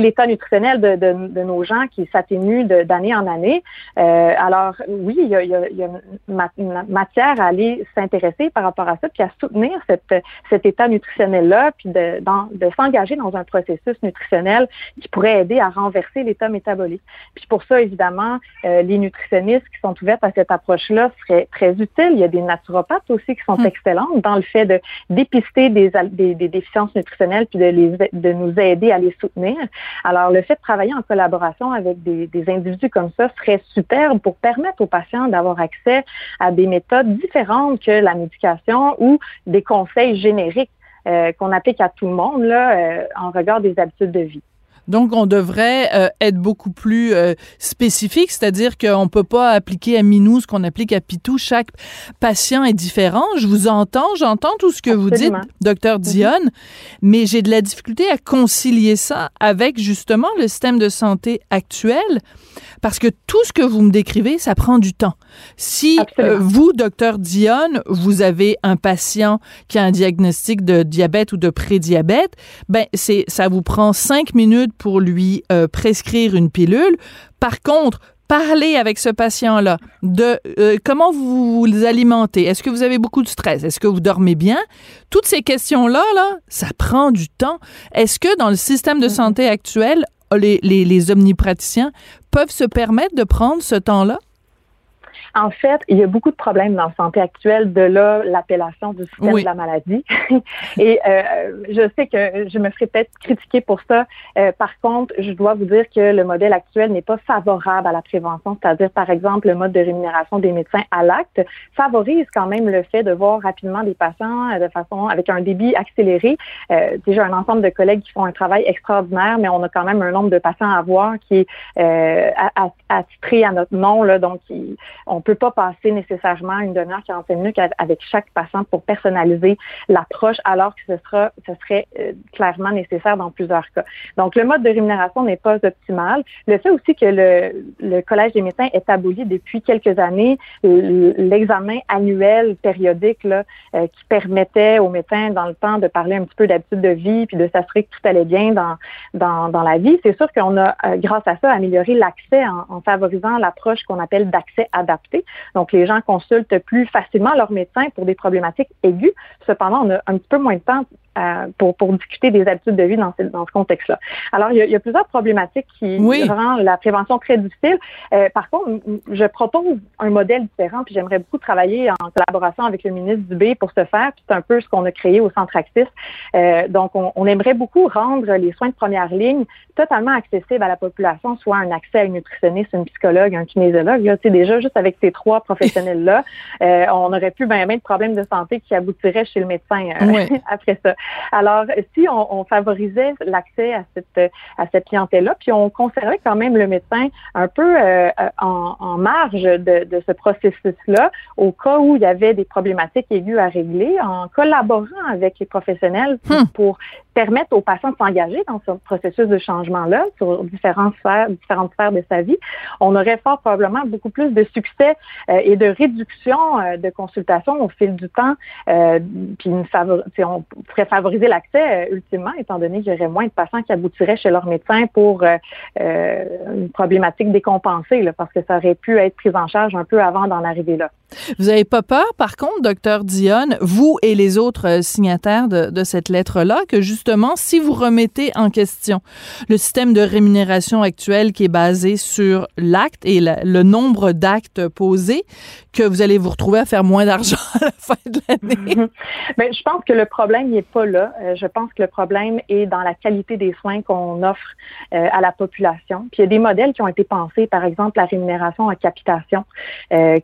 Speaker 11: l'état nutritionnel de, de, de, nos gens qui s'atténue d'année en année. Euh, alors oui, il y a, une matière à aller s'intéresser par rapport à ça, puis à soutenir cet état nutritionnel-là, puis de, s'engager dans un processus nutritionnel qui pourrait aider à renverser l'état métabolique. Puis pour ça, évidemment, euh, les nutritionnistes qui sont ouverts à cette approche-là seraient très utiles. Il y a des naturopathes aussi qui sont hum. excellentes dans le fait de dépister des, déficiences nutritionnelles puis de, de nous aider à les soutenir. Alors, le fait de travailler en collaboration avec des, des individus comme ça serait superbe pour permettre aux patients d'avoir accès à des méthodes différentes que la médication ou des conseils génériques euh, qu'on applique à tout le monde là, euh, en regard des habitudes de vie.
Speaker 6: Donc, on devrait euh, être beaucoup plus euh, spécifique, c'est-à-dire qu'on ne peut pas appliquer à Minou ce qu'on applique à Pitou. Chaque patient est différent. Je vous entends, j'entends tout ce que vous dites, docteur mhm. Dionne, mais j'ai de la difficulté à concilier ça avec justement le système de santé actuel parce que tout ce que vous me décrivez, ça prend du temps. Si euh, vous, docteur Dionne, vous avez un patient qui a un diagnostic de diabète ou de prédiabète, ben c'est ça vous prend cinq minutes pour lui euh, prescrire une pilule. Par contre, parler avec ce patient-là de euh, comment vous vous alimentez, est-ce que vous avez beaucoup de stress, est-ce que vous dormez bien, toutes ces questions-là, là, ça prend du temps. Est-ce que dans le système de
Speaker 11: Mm-hmm.
Speaker 6: santé actuel, les, les, les omnipraticiens peuvent se permettre de prendre ce temps-là?
Speaker 11: En fait, il y a beaucoup de problèmes dans la santé actuelle, de là l'appellation du système
Speaker 6: Oui.
Speaker 11: de la maladie. Et euh, je sais que je me ferai peut-être critiquer pour ça. Euh, par contre, je dois vous dire que le modèle actuel n'est pas favorable à la prévention, c'est-à-dire par exemple le mode de rémunération des médecins à l'acte favorise quand même le fait de voir rapidement des patients euh, de façon avec un débit accéléré. Euh, déjà un ensemble de collègues qui font un travail extraordinaire, mais on a quand même un nombre de patients à voir qui est euh, à- à- attitré à notre nom, là, donc il- on peut pas passer nécessairement une demi-heure, 45 minutes avec chaque patient pour personnaliser l'approche, alors que ce sera, ce serait euh, clairement nécessaire dans plusieurs cas. Donc, le mode de rémunération n'est pas optimal. Le fait aussi que le, le Collège des médecins est aboli depuis quelques années, l'examen annuel périodique là, euh, qui permettait aux médecins dans le temps de parler un petit peu d'habitude de vie puis de s'assurer que tout allait bien dans, dans, dans la vie. C'est sûr qu'on a, euh, grâce à ça, amélioré l'accès en, en favorisant l'approche qu'on appelle d'accès adapté. Donc, les gens consultent plus facilement leur médecin pour des problématiques aiguës. Cependant, on a un petit peu moins de temps euh, pour, pour discuter des habitudes de vie dans ce, dans ce contexte-là. Alors, il y, a, il y a plusieurs problématiques qui
Speaker 6: Oui.
Speaker 11: rendent la prévention très difficile. Euh, par contre, je propose un modèle différent, puis j'aimerais beaucoup travailler en collaboration avec le ministre Dubé pour ce faire. puis C'est un peu ce qu'on a créé au Centre Axis. Euh, donc, on, on aimerait beaucoup rendre les soins de première ligne totalement accessibles à la population, soit un accès à une nutritionniste, une psychologue, un kinésiologue. Là, tu sais, déjà, juste avec ces trois professionnels-là, euh, on aurait pu bien, bien de problèmes de santé qui aboutiraient chez le médecin euh,
Speaker 6: Oui.
Speaker 11: après ça. Alors, si on, on favorisait l'accès à cette à cette clientèle-là, puis on conservait quand même le médecin un peu euh, en, en marge de, de ce processus-là, au cas où il y avait des problématiques aiguës à régler, en collaborant avec les professionnels pour, pour permettre aux patients de s'engager dans ce processus de changement-là sur différentes sphères, différentes sphères de sa vie, on aurait fort probablement beaucoup plus de succès euh, et de réduction euh, de consultations au fil du temps, euh, puis on pourrait favoriser l'accès euh, ultimement, étant donné qu'il y aurait moins de patients qui aboutiraient chez leur médecin pour euh, euh, une problématique décompensée, parce que ça aurait pu être pris en charge un peu avant d'en arriver là.
Speaker 6: Vous avez pas peur, par contre, docteur Dionne, vous et les autres euh, signataires de, de cette lettre-là, que justement, si vous remettez en question le système de rémunération actuel qui est basé sur l'acte et la- le nombre d'actes posés, que vous allez vous retrouver à faire moins d'argent à la fin de l'année?
Speaker 11: Ben, je pense que le problème n'est pas là. Euh, je pense que le problème est dans la qualité des soins qu'on offre euh, à la population. Puis il y a des modèles qui ont été pensés, par exemple la rémunération en capitation. euh,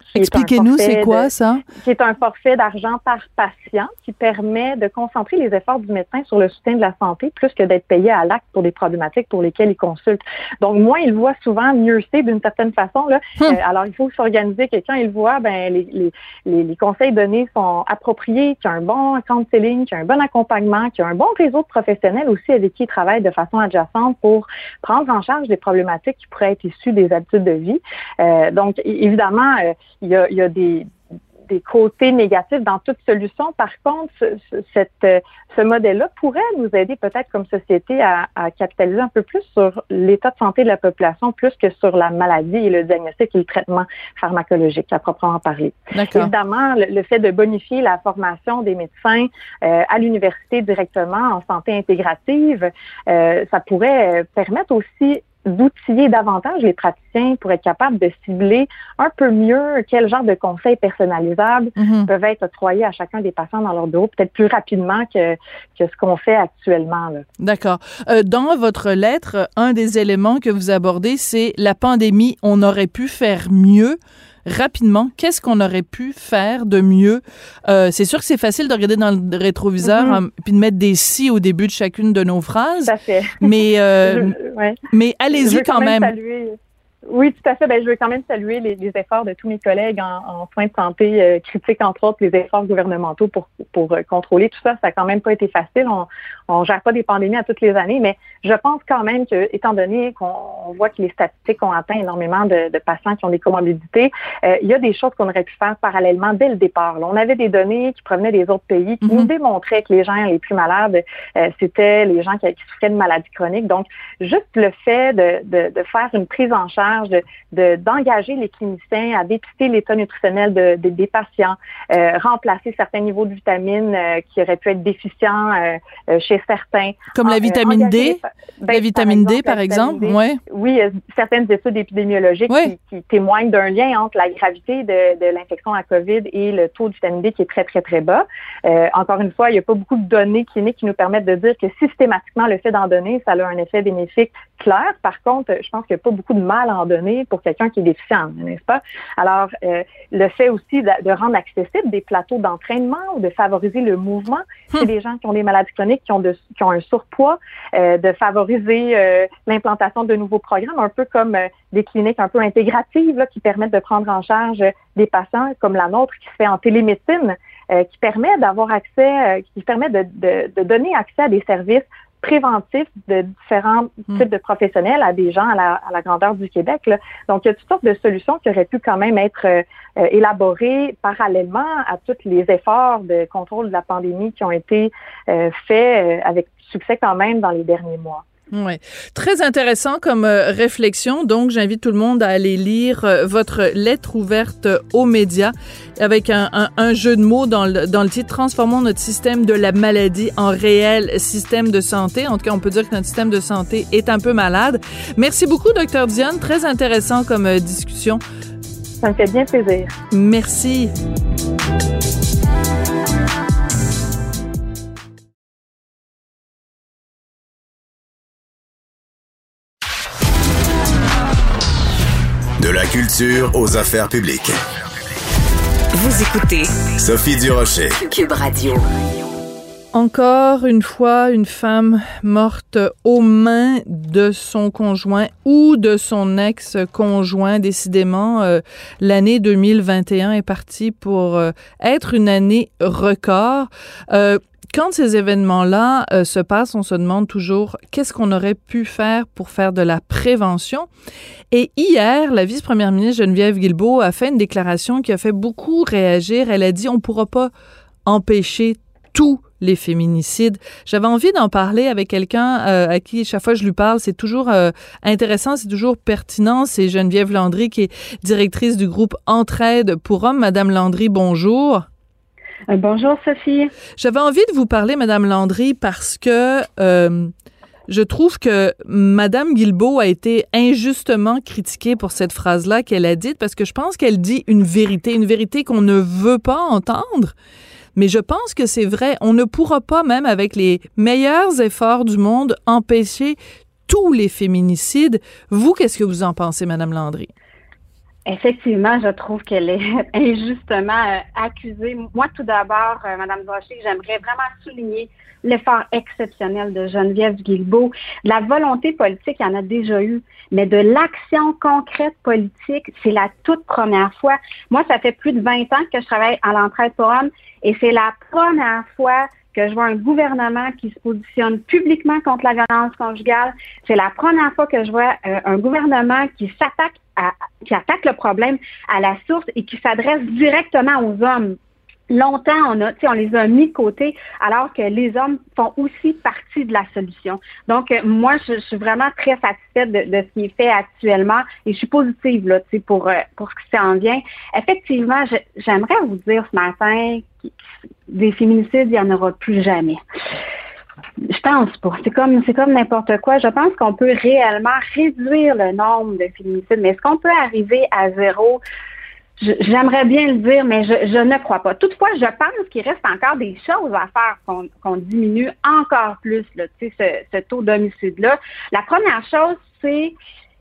Speaker 6: c'est quoi
Speaker 11: de-
Speaker 6: ça?
Speaker 11: qui est un forfait d'argent par patient qui permet de concentrer les efforts du médecin sur le soutien de la santé plus que d'être payé à l'acte pour des problématiques pour lesquelles il consulte. Donc, moins il voit souvent, mieux c'est d'une certaine façon. Là.
Speaker 6: Hum.
Speaker 11: Euh, alors, il faut s'organiser que quand il voit, ben, les, les, les, les conseils donnés sont appropriés, qu'il y a un bon counseling, qu'il y a un bon accompagnement, qu'il y a un bon réseau de professionnels aussi avec qui il travaille de façon adjacente pour prendre en charge des problématiques qui pourraient être issues des habitudes de vie. Euh, donc, évidemment, euh, il y, a, il y a des des côtés négatifs dans toute solution. Par contre, ce, ce- cette, euh, ce modèle-là pourrait nous aider peut-être comme société à, à capitaliser un peu plus sur l'état de santé de la population, plus que sur la maladie et le diagnostic et le traitement pharmacologique à proprement parler. Évidemment, le, le fait de bonifier la formation des médecins euh, à l'université directement en santé intégrative, euh, ça pourrait permettre aussi d'outiller davantage les praticiens pour être capables de cibler un peu mieux quel genre de conseils personnalisables
Speaker 6: Mhm.
Speaker 11: peuvent être octroyés à chacun des patients dans leur bureau, peut-être plus rapidement que, que ce qu'on fait actuellement.
Speaker 6: D'accord. Euh, dans votre lettre, un des éléments que vous abordez, c'est la pandémie. On aurait pu faire mieux. Rapidement, qu'est-ce qu'on aurait pu faire de mieux? Euh, c'est sûr que c'est facile de regarder dans le rétroviseur hein, puis de mettre des si au début de chacune de nos phrases.
Speaker 11: Fait.
Speaker 6: Mais, euh,
Speaker 11: Je- ouais.
Speaker 6: mais allez-y quand même.
Speaker 11: Oui, tout à fait. Ben, je veux quand même saluer les, les efforts de tous mes collègues en, en soins de santé euh, critiques, entre autres, les efforts gouvernementaux pour, pour euh, contrôler tout ça. Ça n'a quand même pas été facile. On on gère pas des pandémies à toutes les années, mais je pense quand même que, étant donné qu'on on voit que les statistiques ont atteint énormément de, de patients qui ont des comorbidités, euh, il y a des choses qu'on aurait pu faire parallèlement dès le départ. là. On avait des données qui provenaient des autres pays qui
Speaker 6: Mhm.
Speaker 11: nous démontraient que les gens les plus malades, euh, c'était les gens qui, qui souffraient de maladies chroniques. Donc, juste le fait de, de, de faire une prise en charge charge de d'engager les cliniciens à dépister l'état nutritionnel de, des patients, euh, remplacer certains niveaux de vitamines euh, qui auraient pu être déficients euh, chez certains.
Speaker 6: Comme la vitamine D, ben, la vitamine D par exemple, ouais.
Speaker 11: Oui, certaines études épidémiologiques qui, qui, témoignent d'un lien entre la gravité de, de l'infection à COVID et le taux de vitamine D qui est très très très bas. encore une fois, il n'y a pas beaucoup de données cliniques qui nous permettent de dire que systématiquement le fait d'en donner, ça a un effet bénéfique clair. Par contre, je pense qu'il n'y a pas beaucoup de mal à en donner pour quelqu'un qui est déficient, n'est-ce pas? Alors, euh, le fait aussi de, rendre accessible des plateaux d'entraînement ou de favoriser le mouvement chez hmm. des gens qui ont des maladies chroniques, qui ont, de, qui ont un surpoids, euh, de favoriser euh, l'implantation de nouveaux programmes, un peu comme des cliniques un peu intégratives là, qui permettent de prendre en charge des patients comme la nôtre qui se fait en télémédecine, qui permet d'avoir accès, qui permet de, de, de donner accès à des services préventif de différents hmm. types de professionnels à des gens à la, grandeur du Québec. Donc, il y a toutes sortes de solutions qui auraient pu quand même être euh, euh, élaborées parallèlement à tous les efforts de contrôle de la pandémie qui ont été euh, faits avec succès quand même dans les derniers mois.
Speaker 6: Oui, très intéressant comme euh, réflexion. Donc, j'invite tout le monde à aller lire euh, votre lettre ouverte aux médias avec un, un, jeu de mots dans le, dans le titre Transformons notre système de la maladie en réel système de santé. En tout cas, on peut dire que notre système de santé est un peu malade. Merci beaucoup, docteur Diane. Très intéressant comme euh, discussion.
Speaker 11: Ça me fait bien plaisir.
Speaker 6: Merci.
Speaker 5: La culture aux affaires publiques.
Speaker 1: Vous écoutez
Speaker 5: Sophie Durocher,
Speaker 1: Cube Radio.
Speaker 6: Encore une fois, une femme morte aux mains de son conjoint ou de son ex-conjoint. Décidément, euh, l'année 2021 est partie pour euh, être une année record. Euh, quand ces événements-là euh, se passent, on se demande toujours qu'est-ce qu'on aurait pu faire pour faire de la prévention. Et hier, la vice-première ministre Geneviève Guilbeault a fait une déclaration qui a fait beaucoup réagir. Elle a dit on ne pourra pas empêcher tous les féminicides. J'avais envie d'en parler avec quelqu'un euh, à qui chaque fois je lui parle, c'est toujours euh, intéressant, c'est toujours pertinent. C'est Geneviève Landry qui est directrice du groupe Entraide pour hommes. Madame Landry, bonjour.
Speaker 12: Euh, bonjour Sophie.
Speaker 6: J'avais envie de vous parler, Madame Landry, parce que euh, je trouve que Madame Guilbeault a été injustement critiquée pour cette phrase-là qu'elle a dite, parce que je pense qu'elle dit une vérité, une vérité qu'on ne veut pas entendre. Mais je pense que c'est vrai. On ne pourra pas, même avec les meilleurs efforts du monde, empêcher tous les féminicides. Vous, qu'est-ce que vous en pensez, Madame Landry?
Speaker 12: Effectivement, je trouve qu'elle est injustement euh, accusée. Moi, tout d'abord, euh, Madame Brocher, j'aimerais vraiment souligner l'effort exceptionnel de Geneviève Guilbeault. La volonté politique, il y en a déjà eu, mais de l'action concrète politique, c'est la toute première fois. Moi, ça fait plus de 20 ans que je travaille à l'entraide pour hommes et c'est la première fois que je vois un gouvernement qui se positionne publiquement contre la violence conjugale. C'est la première fois que je vois euh, un gouvernement qui s'attaque à, qui attaque le problème à la source et qui s'adresse directement aux hommes. Longtemps, on a, on les a mis de côté, alors que les hommes font aussi partie de la solution. Donc, euh, moi, je, suis vraiment très satisfaite de, ce qui est fait actuellement et je suis positive là, pour euh, pour ce qui s'en vient. Effectivement, j'aimerais vous dire ce matin des féminicides, il n'y en aura plus jamais. Je pense pas. C'est comme c'est comme n'importe quoi. Je pense qu'on peut réellement réduire le nombre de féminicides, mais est-ce qu'on peut arriver à zéro? J'aimerais bien le dire, mais je, ne crois pas. Toutefois, je pense qu'il reste encore des choses à faire qu'on diminue encore plus là, ce, ce taux d'homicide-là. La première chose, c'est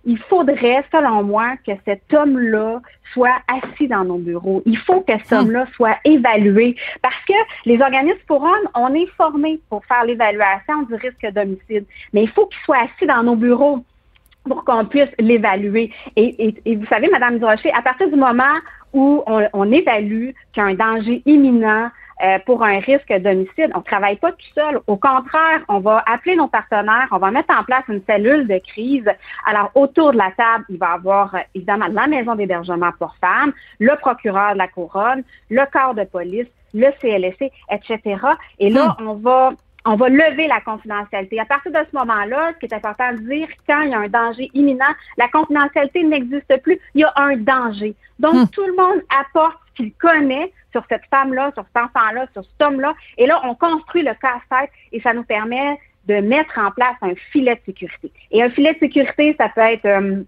Speaker 12: il faudrait, selon moi, que cet homme-là soit assis dans nos bureaux. Il faut que cet hmm. homme-là soit évalué parce que les organismes pour hommes, on est formés pour faire l'évaluation du risque d'homicide, mais il faut qu'il soit assis dans nos bureaux pour qu'on puisse l'évaluer. Et, vous savez, Madame Durocher, à partir du moment où on, on évalue qu'il y a un danger imminent euh, pour un risque d'homicide. On ne travaille pas tout seul. Au contraire, on va appeler nos partenaires, on va mettre en place une cellule de crise. Alors, autour de la table, il va y avoir euh, évidemment la maison d'hébergement pour femmes, le procureur de la couronne, le corps de police, le CLSC, etc. Et là, hmm. on va on va lever la confidentialité. À partir de ce moment-là, ce qui est important de dire, quand il y a un danger imminent, la confidentialité n'existe plus, il y a un danger. Donc,
Speaker 6: Hmm.
Speaker 12: tout le monde apporte ce qu'il connaît sur cette femme-là, sur cet enfant-là, sur cet homme-là, et là, on construit le casse-tête et ça nous permet de mettre en place un filet de sécurité. Et un filet de sécurité, ça peut être... euh,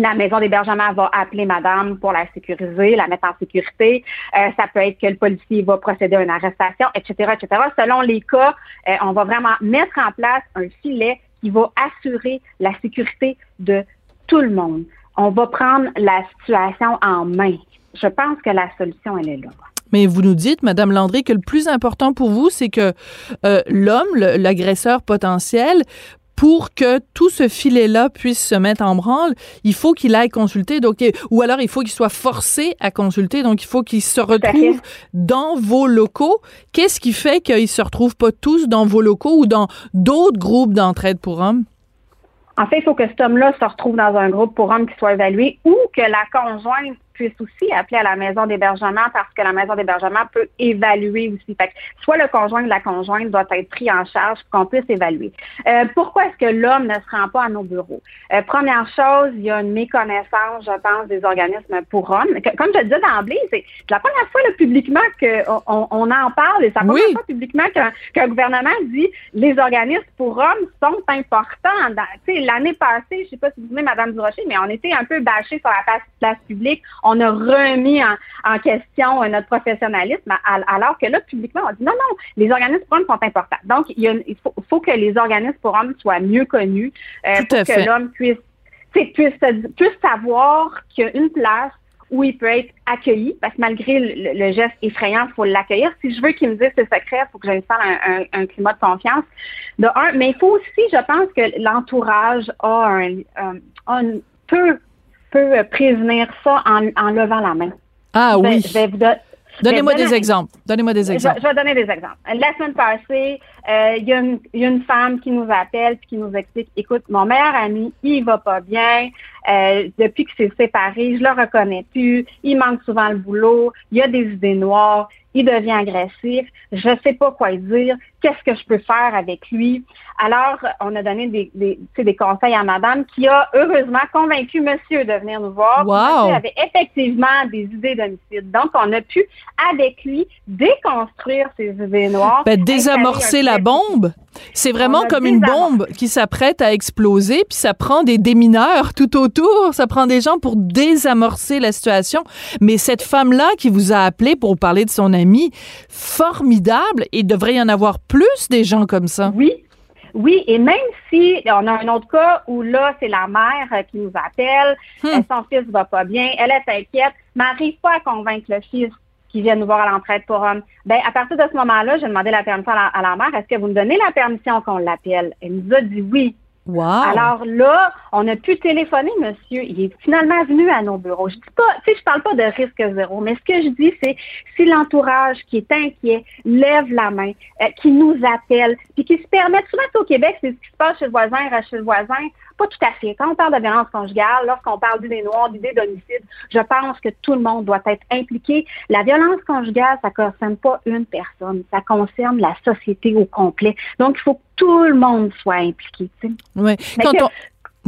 Speaker 12: la maison d'hébergement va appeler madame pour la sécuriser, la mettre en sécurité. Euh, ça peut être que le policier va procéder à une arrestation, etc., etc. Selon les cas, euh, on va vraiment mettre en place un filet qui va assurer la sécurité de tout le monde. On va prendre la situation en main. Je pense que la solution, elle est là.
Speaker 6: Mais vous nous dites, Madame Landry, que le plus important pour vous, c'est que euh, l'homme, l'agresseur potentiel, pour que tout ce filet-là puisse se mettre en branle, il faut qu'il aille consulter, donc, ou alors il faut qu'il soit forcé à consulter, donc il faut qu'il se retrouve dans vos locaux. Qu'est-ce qui fait qu'ils se retrouvent pas tous dans vos locaux ou dans d'autres groupes d'entraide pour hommes?
Speaker 12: En fait, il faut que cet homme-là se retrouve dans un groupe pour hommes qui soit évalué ou que la conjointe puisse aussi appeler à la maison d'hébergement parce que la maison d'hébergement peut évaluer aussi. Fait que soit le conjoint ou la conjointe doit être pris en charge pour qu'on puisse évaluer. Euh, pourquoi est-ce que l'homme ne se rend pas à nos bureaux? Euh, première chose, il y a une méconnaissance, je pense, des organismes pour hommes. Que- comme je le disais d'emblée, c'est la première fois là, publiquement qu'on on, en parle et c'est la première fois publiquement qu'un gouvernement dit les organismes pour hommes sont importants. L'année passée, je ne sais pas si vous vous souvenez, Mme Durocher, mais on était un peu bâchés sur la place, place publique. On a remis en, en question euh, notre professionnalisme, al- alors que là, publiquement, on dit non, non, les organismes pour hommes sont importants. Donc, il, y a une- il faut, faut que les organismes pour hommes soient mieux connus euh, pour que
Speaker 6: fait.
Speaker 12: l'homme puisse, savoir qu'il y a une place où il peut être accueilli, parce que malgré le, le geste effrayant, il faut l'accueillir. Si je veux qu'il me dise ses secrets, il faut que j'installe un, un, un climat de confiance. De un, mais il faut aussi, je pense que l'entourage a un, un- une- peut, peut prévenir ça en, en levant la main.
Speaker 6: Ah
Speaker 12: Je
Speaker 6: oui.
Speaker 12: je vais vous don- je vais
Speaker 6: Donnez-moi des exemples. Donnez-moi des
Speaker 12: je,
Speaker 6: exemples.
Speaker 12: je vais donner des exemples. La semaine passée, euh, il y, a une- il y a une femme qui nous appelle et qui nous explique, écoute, mon meilleur ami, il va pas bien. Euh, depuis que c'est séparé, je le reconnais plus. Il manque souvent le boulot. Il y a des idées noires. Il devient agressif. Je sais pas quoi dire. Qu'est-ce que je peux faire avec lui? Alors, on a donné des, des, conseils à madame qui a heureusement convaincu monsieur de venir nous voir.
Speaker 6: Wow.
Speaker 12: Monsieur avait effectivement des idées d'homicide. Donc, on a pu, avec lui, déconstruire ces idées noires.
Speaker 6: Ben, désamorcer la bombe. C'est vraiment comme une bombe qui s'apprête à exploser, puis ça prend des démineurs tout autour, ça prend des gens pour désamorcer la situation. Mais cette femme-là qui vous a appelé pour parler de son ami, formidable, il devrait y en avoir plus des gens comme ça?
Speaker 12: Oui. Oui, et même si on a un autre cas où là, c'est la mère euh, qui nous appelle,
Speaker 6: Hmm.
Speaker 12: euh, son fils va pas bien, elle est inquiète, mais n'arrive pas à convaincre le fils qui vient nous voir à l'entraide pour hommes. Ben, à partir de ce moment-là, j'ai demandé la permission à la, à la mère. Est-ce que vous me donnez la permission qu'on l'appelle? Elle nous a dit oui.
Speaker 6: Wow.
Speaker 12: Alors là, on a pu téléphoner, monsieur. Il est finalement venu à nos bureaux. Je dis pas, tu sais, je parle pas de risque zéro, mais ce que je dis, c'est si l'entourage qui est inquiet lève la main, euh, qui nous appelle, puis qui se permet, souvent au Québec, c'est ce qui se passe chez le voisin, chez le voisin. Pas tout à fait. Quand on parle de violence conjugale, lorsqu'on parle d'idées noires, d'idées d'homicide, je pense que tout le monde doit être impliqué. La violence conjugale, ça ne concerne pas une personne, ça concerne la société au complet. Donc, il faut tout le monde soit impliqué. Mais
Speaker 6: Quand
Speaker 12: que-
Speaker 6: on,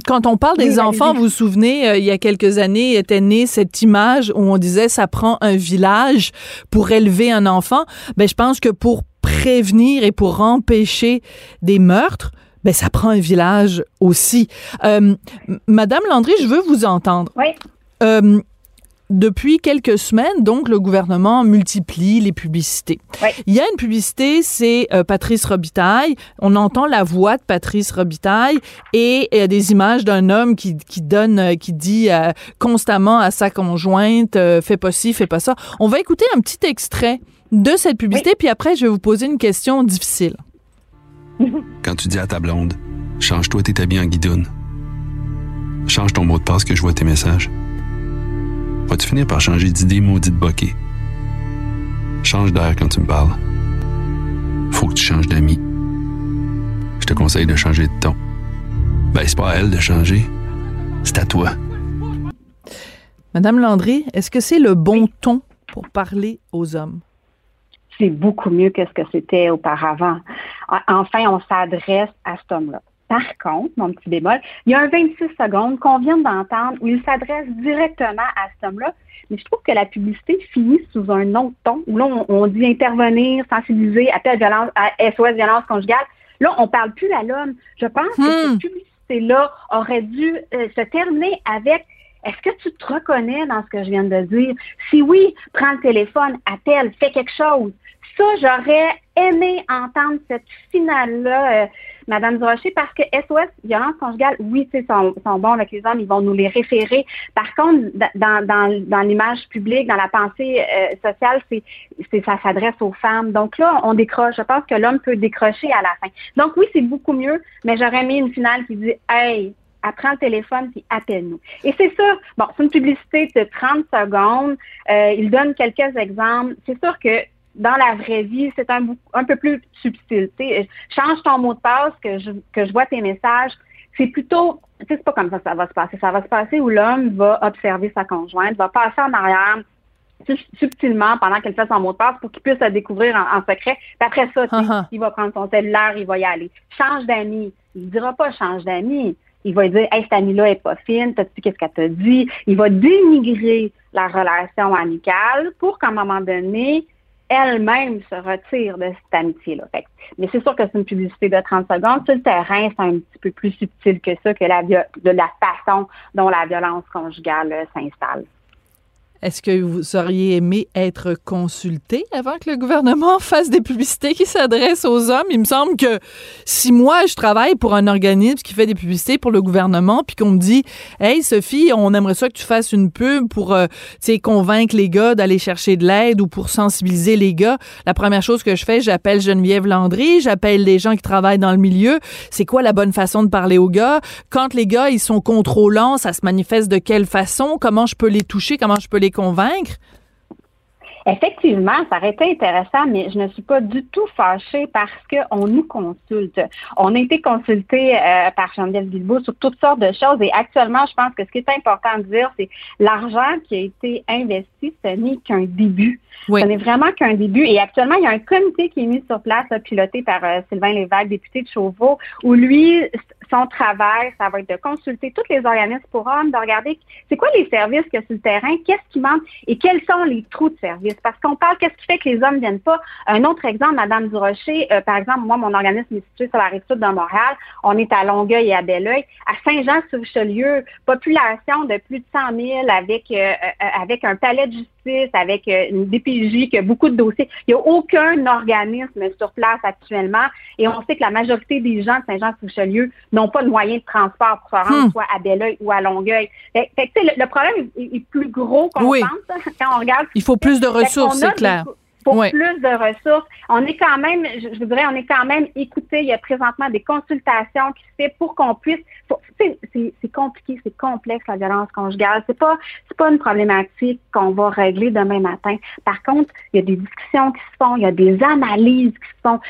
Speaker 6: quand on parle
Speaker 12: Oui,
Speaker 6: des enfants, vous vous souvenez, euh, il y a quelques années, était née cette image où on disait ça prend un village pour élever un enfant. Ben, je pense que pour prévenir et pour empêcher des meurtres, ben, ça prend un village aussi. Euh, Madame Landry, je veux vous entendre.
Speaker 12: Oui.
Speaker 6: Euh, depuis quelques semaines, donc, le gouvernement multiplie les publicités. Il y a une publicité, c'est euh, Patrice Robitaille. On entend la voix de Patrice Robitaille et il y a des images d'un homme qui, qui donne, euh, qui dit euh, constamment à sa conjointe, euh, fais pas ci, fais pas ça. On va écouter un petit extrait de cette publicité, puis après, je vais vous poser une question difficile.
Speaker 13: Quand tu dis à ta blonde, change-toi tes habits en guidoune. Change ton mot de passe que je vois tes messages. Vas-tu finir par changer d'idée maudite bokeh? Change d'air quand tu me parles. Faut que tu changes d'amis. Je te conseille de changer de ton. Ben, c'est pas à elle de changer. C'est à toi.
Speaker 6: Madame Landry, est-ce que c'est le bon ton pour parler aux hommes?
Speaker 12: c'est beaucoup mieux que ce que c'était auparavant. Enfin, on s'adresse à cet homme-là. Par contre, mon petit bémol, il y a un 26 secondes qu'on vient d'entendre où il s'adresse directement à cet homme-là, mais je trouve que la publicité finit sous un autre ton, où là, on, dit intervenir, sensibiliser, appel à, violence, à SOS violence conjugale. Là, on parle plus à l'homme. Je pense que cette hmm. publicité-là aurait dû euh, se terminer avec est-ce que tu te reconnais dans ce que je viens de dire? Si oui, prends le téléphone, appelle, fais quelque chose. Ça, j'aurais aimé entendre cette finale-là, euh, Madame Durocher, parce que SOS, violence conjugale, oui, c'est sont, sont bons avec les hommes, ils vont nous les référer. Par contre, dans, dans, dans l'image publique, dans la pensée euh, sociale, c'est, c'est ça s'adresse aux femmes. Donc là, on décroche. Je pense que l'homme peut décrocher à la fin. Donc oui, c'est beaucoup mieux, mais j'aurais mis une finale qui dit Hey, apprends le téléphone puis appelle-nous. Et c'est sûr, bon, c'est une publicité de 30 secondes. Euh, il donne quelques exemples. C'est sûr que dans la vraie vie, c'est un, un peu plus subtil. change ton mot de passe, que je, que je vois tes messages. C'est plutôt, c'est pas comme ça que ça va se passer. Ça va se passer où l'homme va observer sa conjointe, va passer en arrière subtilement pendant qu'elle fait son mot de passe pour qu'il puisse la découvrir en, secret. Puis après ça, uh-huh. il va prendre son cellulaire, il va y aller. Change d'amis. Il ne dira pas change d'amis. Il va dire, hey, cette amie-là est pas fine, t'as-tu qu'est-ce qu'elle t'a dit? Il va dénigrer la relation amicale pour qu'à un moment donné, elle-même se retire de cette amitié-là. Mais c'est sûr que c'est une publicité de 30 secondes. Sur le terrain, c'est un petit peu plus subtil que ça, que la, de la façon dont la violence conjugale euh, s'installe.
Speaker 6: Est-ce que vous auriez aimé être consulté avant que le gouvernement fasse des publicités qui s'adressent aux hommes? Il me semble que si moi, je travaille pour un organisme qui fait des publicités pour le gouvernement, puis qu'on me dit, Hey, Sophie, on aimerait ça que tu fasses une pub pour, euh, convaincre les gars d'aller chercher de l'aide ou pour sensibiliser les gars, la première chose que je fais, j'appelle Geneviève Landry, j'appelle les gens qui travaillent dans le milieu. C'est quoi la bonne façon de parler aux gars? Quand les gars, ils sont contrôlants, ça se manifeste de quelle façon? Comment je peux les toucher? Comment je peux les convaincre?
Speaker 12: Effectivement, ça aurait été intéressant, mais je ne suis pas du tout fâchée parce qu'on nous consulte. On a été consulté euh, par Geneviève Guilbeault sur toutes sortes de choses et actuellement, je pense que ce qui est important de dire, c'est l'argent qui a été investi, ce n'est qu'un début. Ce n'est vraiment qu'un début. Et actuellement, il y a un comité qui est mis sur place, piloté par euh, Sylvain Lévesque, député de Chauveau, où lui, son travail, ça va être de consulter tous les organismes pour hommes, de regarder c'est quoi les services qu'il y a sur le terrain, qu'est-ce qui manque et quels sont les trous de service. Parce qu'on parle, qu'est-ce qui fait que les hommes ne viennent pas? Un autre exemple, Madame Durocher, euh, par exemple, moi, mon organisme est situé sur la rive sud de Montréal. On est à Longueuil et à Belleuil. À Saint-Jean-sur-Richelieu, population de plus de 100 000 avec, euh, euh, avec un palais de justice, avec une DPJ qui a beaucoup de dossiers. Il n'y a aucun organisme sur place actuellement. Et on sait que la majorité des gens de Saint-Jean-sur-Richelieu n'ont pas de moyens de transport pour se rendre hmm. soit à Belleuil ou à Longueuil. Fait, le, problème est, plus gros qu'on pense hein, quand on regarde.
Speaker 6: Il faut plus de ressources, c'est clair
Speaker 12: pour plus de ressources. On est quand même, je, vous dirais, on est quand même écouté. Il y a présentement des consultations qui se font pour qu'on puisse. C'est compliqué, c'est complexe la violence conjugale. C'est pas, c'est pas une problématique qu'on va régler demain matin. Par contre, il y a des discussions qui se font, il y a des analyses qui se font,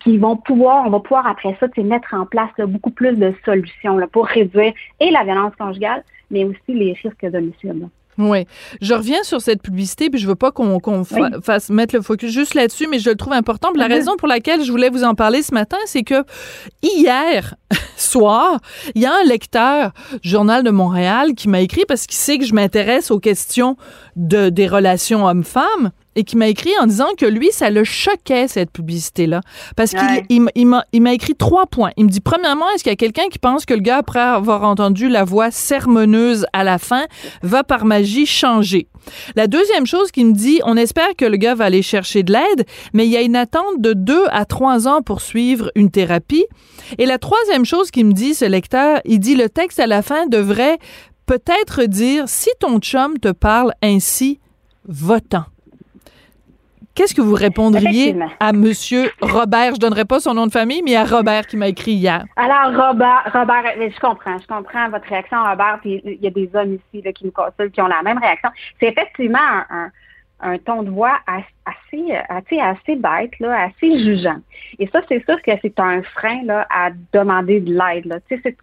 Speaker 12: qui vont pouvoir, on va pouvoir après ça, mettre en place beaucoup plus de solutions là, pour réduire et la violence conjugale, mais aussi les risques d'homicide.
Speaker 6: Oui. Je reviens sur cette publicité, puis je veux pas qu'on fasse mettre le focus juste là-dessus, mais je le trouve important. la mm-hmm. raison pour laquelle je voulais vous en parler ce matin, c'est que hier soir, il y a un lecteur du Journal de Montréal qui m'a écrit parce qu'il sait que je m'intéresse aux questions de, des relations hommes-femmes et qui m'a écrit en disant que lui, ça le choquait, cette publicité-là. Parce qu'il il, m'a écrit trois points. Il me dit, premièrement, est-ce qu'il y a quelqu'un qui pense que le gars, après avoir entendu la voix sermonneuse à la fin, va par magie changer? La deuxième chose qu'il me dit, on espère que le gars va aller chercher de l'aide, mais il y a une attente de deux à trois ans pour suivre une thérapie. Et la troisième chose qu'il me dit, ce lecteur, il dit, le texte à la fin devrait peut-être dire, si ton chum te parle ainsi, votant. Qu'est-ce que vous répondriez à Monsieur Robert? Je donnerai pas son nom de famille, mais à Robert qui m'a écrit hier.
Speaker 12: Alors, Robert, Robert, je comprends, je comprends votre réaction, Robert. Puis il y a des hommes ici là, qui nous consultent, qui ont la même réaction. C'est effectivement un, un, ton de voix assez, assez, assez bête, là, assez jugeant. Et ça, c'est sûr que c'est un frein là, à demander de l'aide. Là. Tu sais, c'est,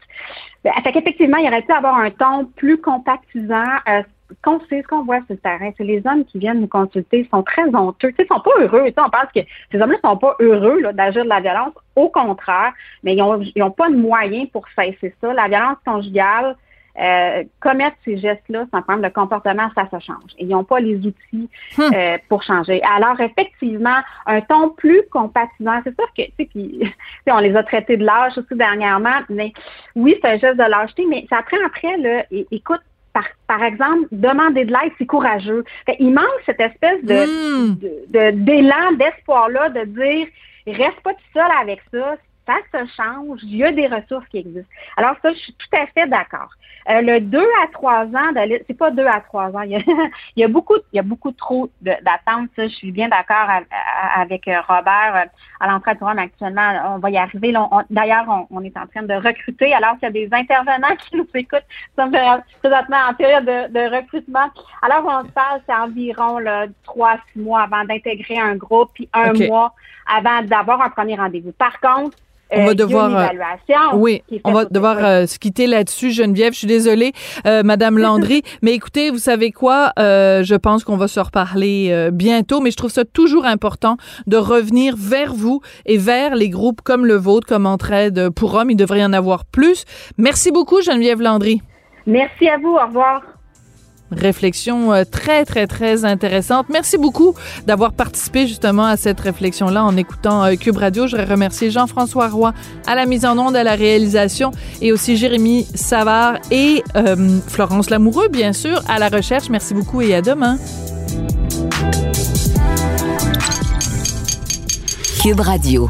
Speaker 12: ben, fait qu'effectivement, il aurait pu avoir un ton plus compactisant. Euh, qu'on sait, ce qu'on voit sur le terrain, c'est les hommes qui viennent nous consulter sont très honteux. Ils sont pas heureux. Tu sais, on pense que ces hommes-là sont pas heureux d'agir de la violence. Au contraire, mais ils ont, ils ont pas de moyens pour cesser ça. La violence conjugale, euh, commettre ces gestes-là, c'est un problème de comportement, ça se change. ils n'ont pas les outils
Speaker 6: Hum.
Speaker 12: euh, pour changer. Alors, effectivement, un ton plus compatissant, c'est sûr que, tu sais, puis, on les a traités de lâche aussi dernièrement, mais oui, c'est un geste de lâcheté, mais ça prend après, là, écoute, par, par exemple, demander de l'aide, c'est courageux. Fait, il manque cette espèce de, de- de- d'élan, d'espoir-là, de dire, reste pas tout seul avec ça, ça se change, il y a des ressources qui existent. Alors ça, je suis tout à fait d'accord. Euh, le 2 à 3 ans, c'est pas 2 à 3 ans, il y a, il y a beaucoup, il y a beaucoup trop d'attentes, ça, je suis bien d'accord avec euh, Robert euh, à l'entrée du Rhum actuellement, on va y arriver. D'ailleurs, on, on est en train de recruter alors qu'il y a des intervenants qui nous écoutent. Nous sommes présentement en période de, de recrutement. Alors, on se parle, c'est environ là, 3 six mois avant d'intégrer un groupe, puis un mois avant d'avoir un premier rendez-vous. Par contre,
Speaker 6: On
Speaker 12: euh,
Speaker 6: va
Speaker 12: il y a
Speaker 6: devoir, euh, Oui, on va devoir euh, se quitter là-dessus, Geneviève. Je suis désolée, euh, Madame Landry. mais écoutez, vous savez quoi? Euh, je pense qu'on va se reparler euh, bientôt, mais je trouve ça toujours important de revenir vers vous et vers les groupes comme le vôtre, comme Entraide pour Hommes. Il devrait y en avoir plus. Merci beaucoup, Geneviève Landry.
Speaker 12: Merci à vous. Au revoir.
Speaker 6: Réflexion euh, très, très, très intéressante. Merci beaucoup d'avoir participé justement à cette réflexion-là en écoutant euh, Cube Radio. Je voudrais remercier Jean-François Roy à la mise en onde, à la réalisation et aussi Jérémy Savard et euh, Florence Lamoureux, bien sûr, à la recherche. Merci beaucoup et à demain.
Speaker 1: Cube Radio.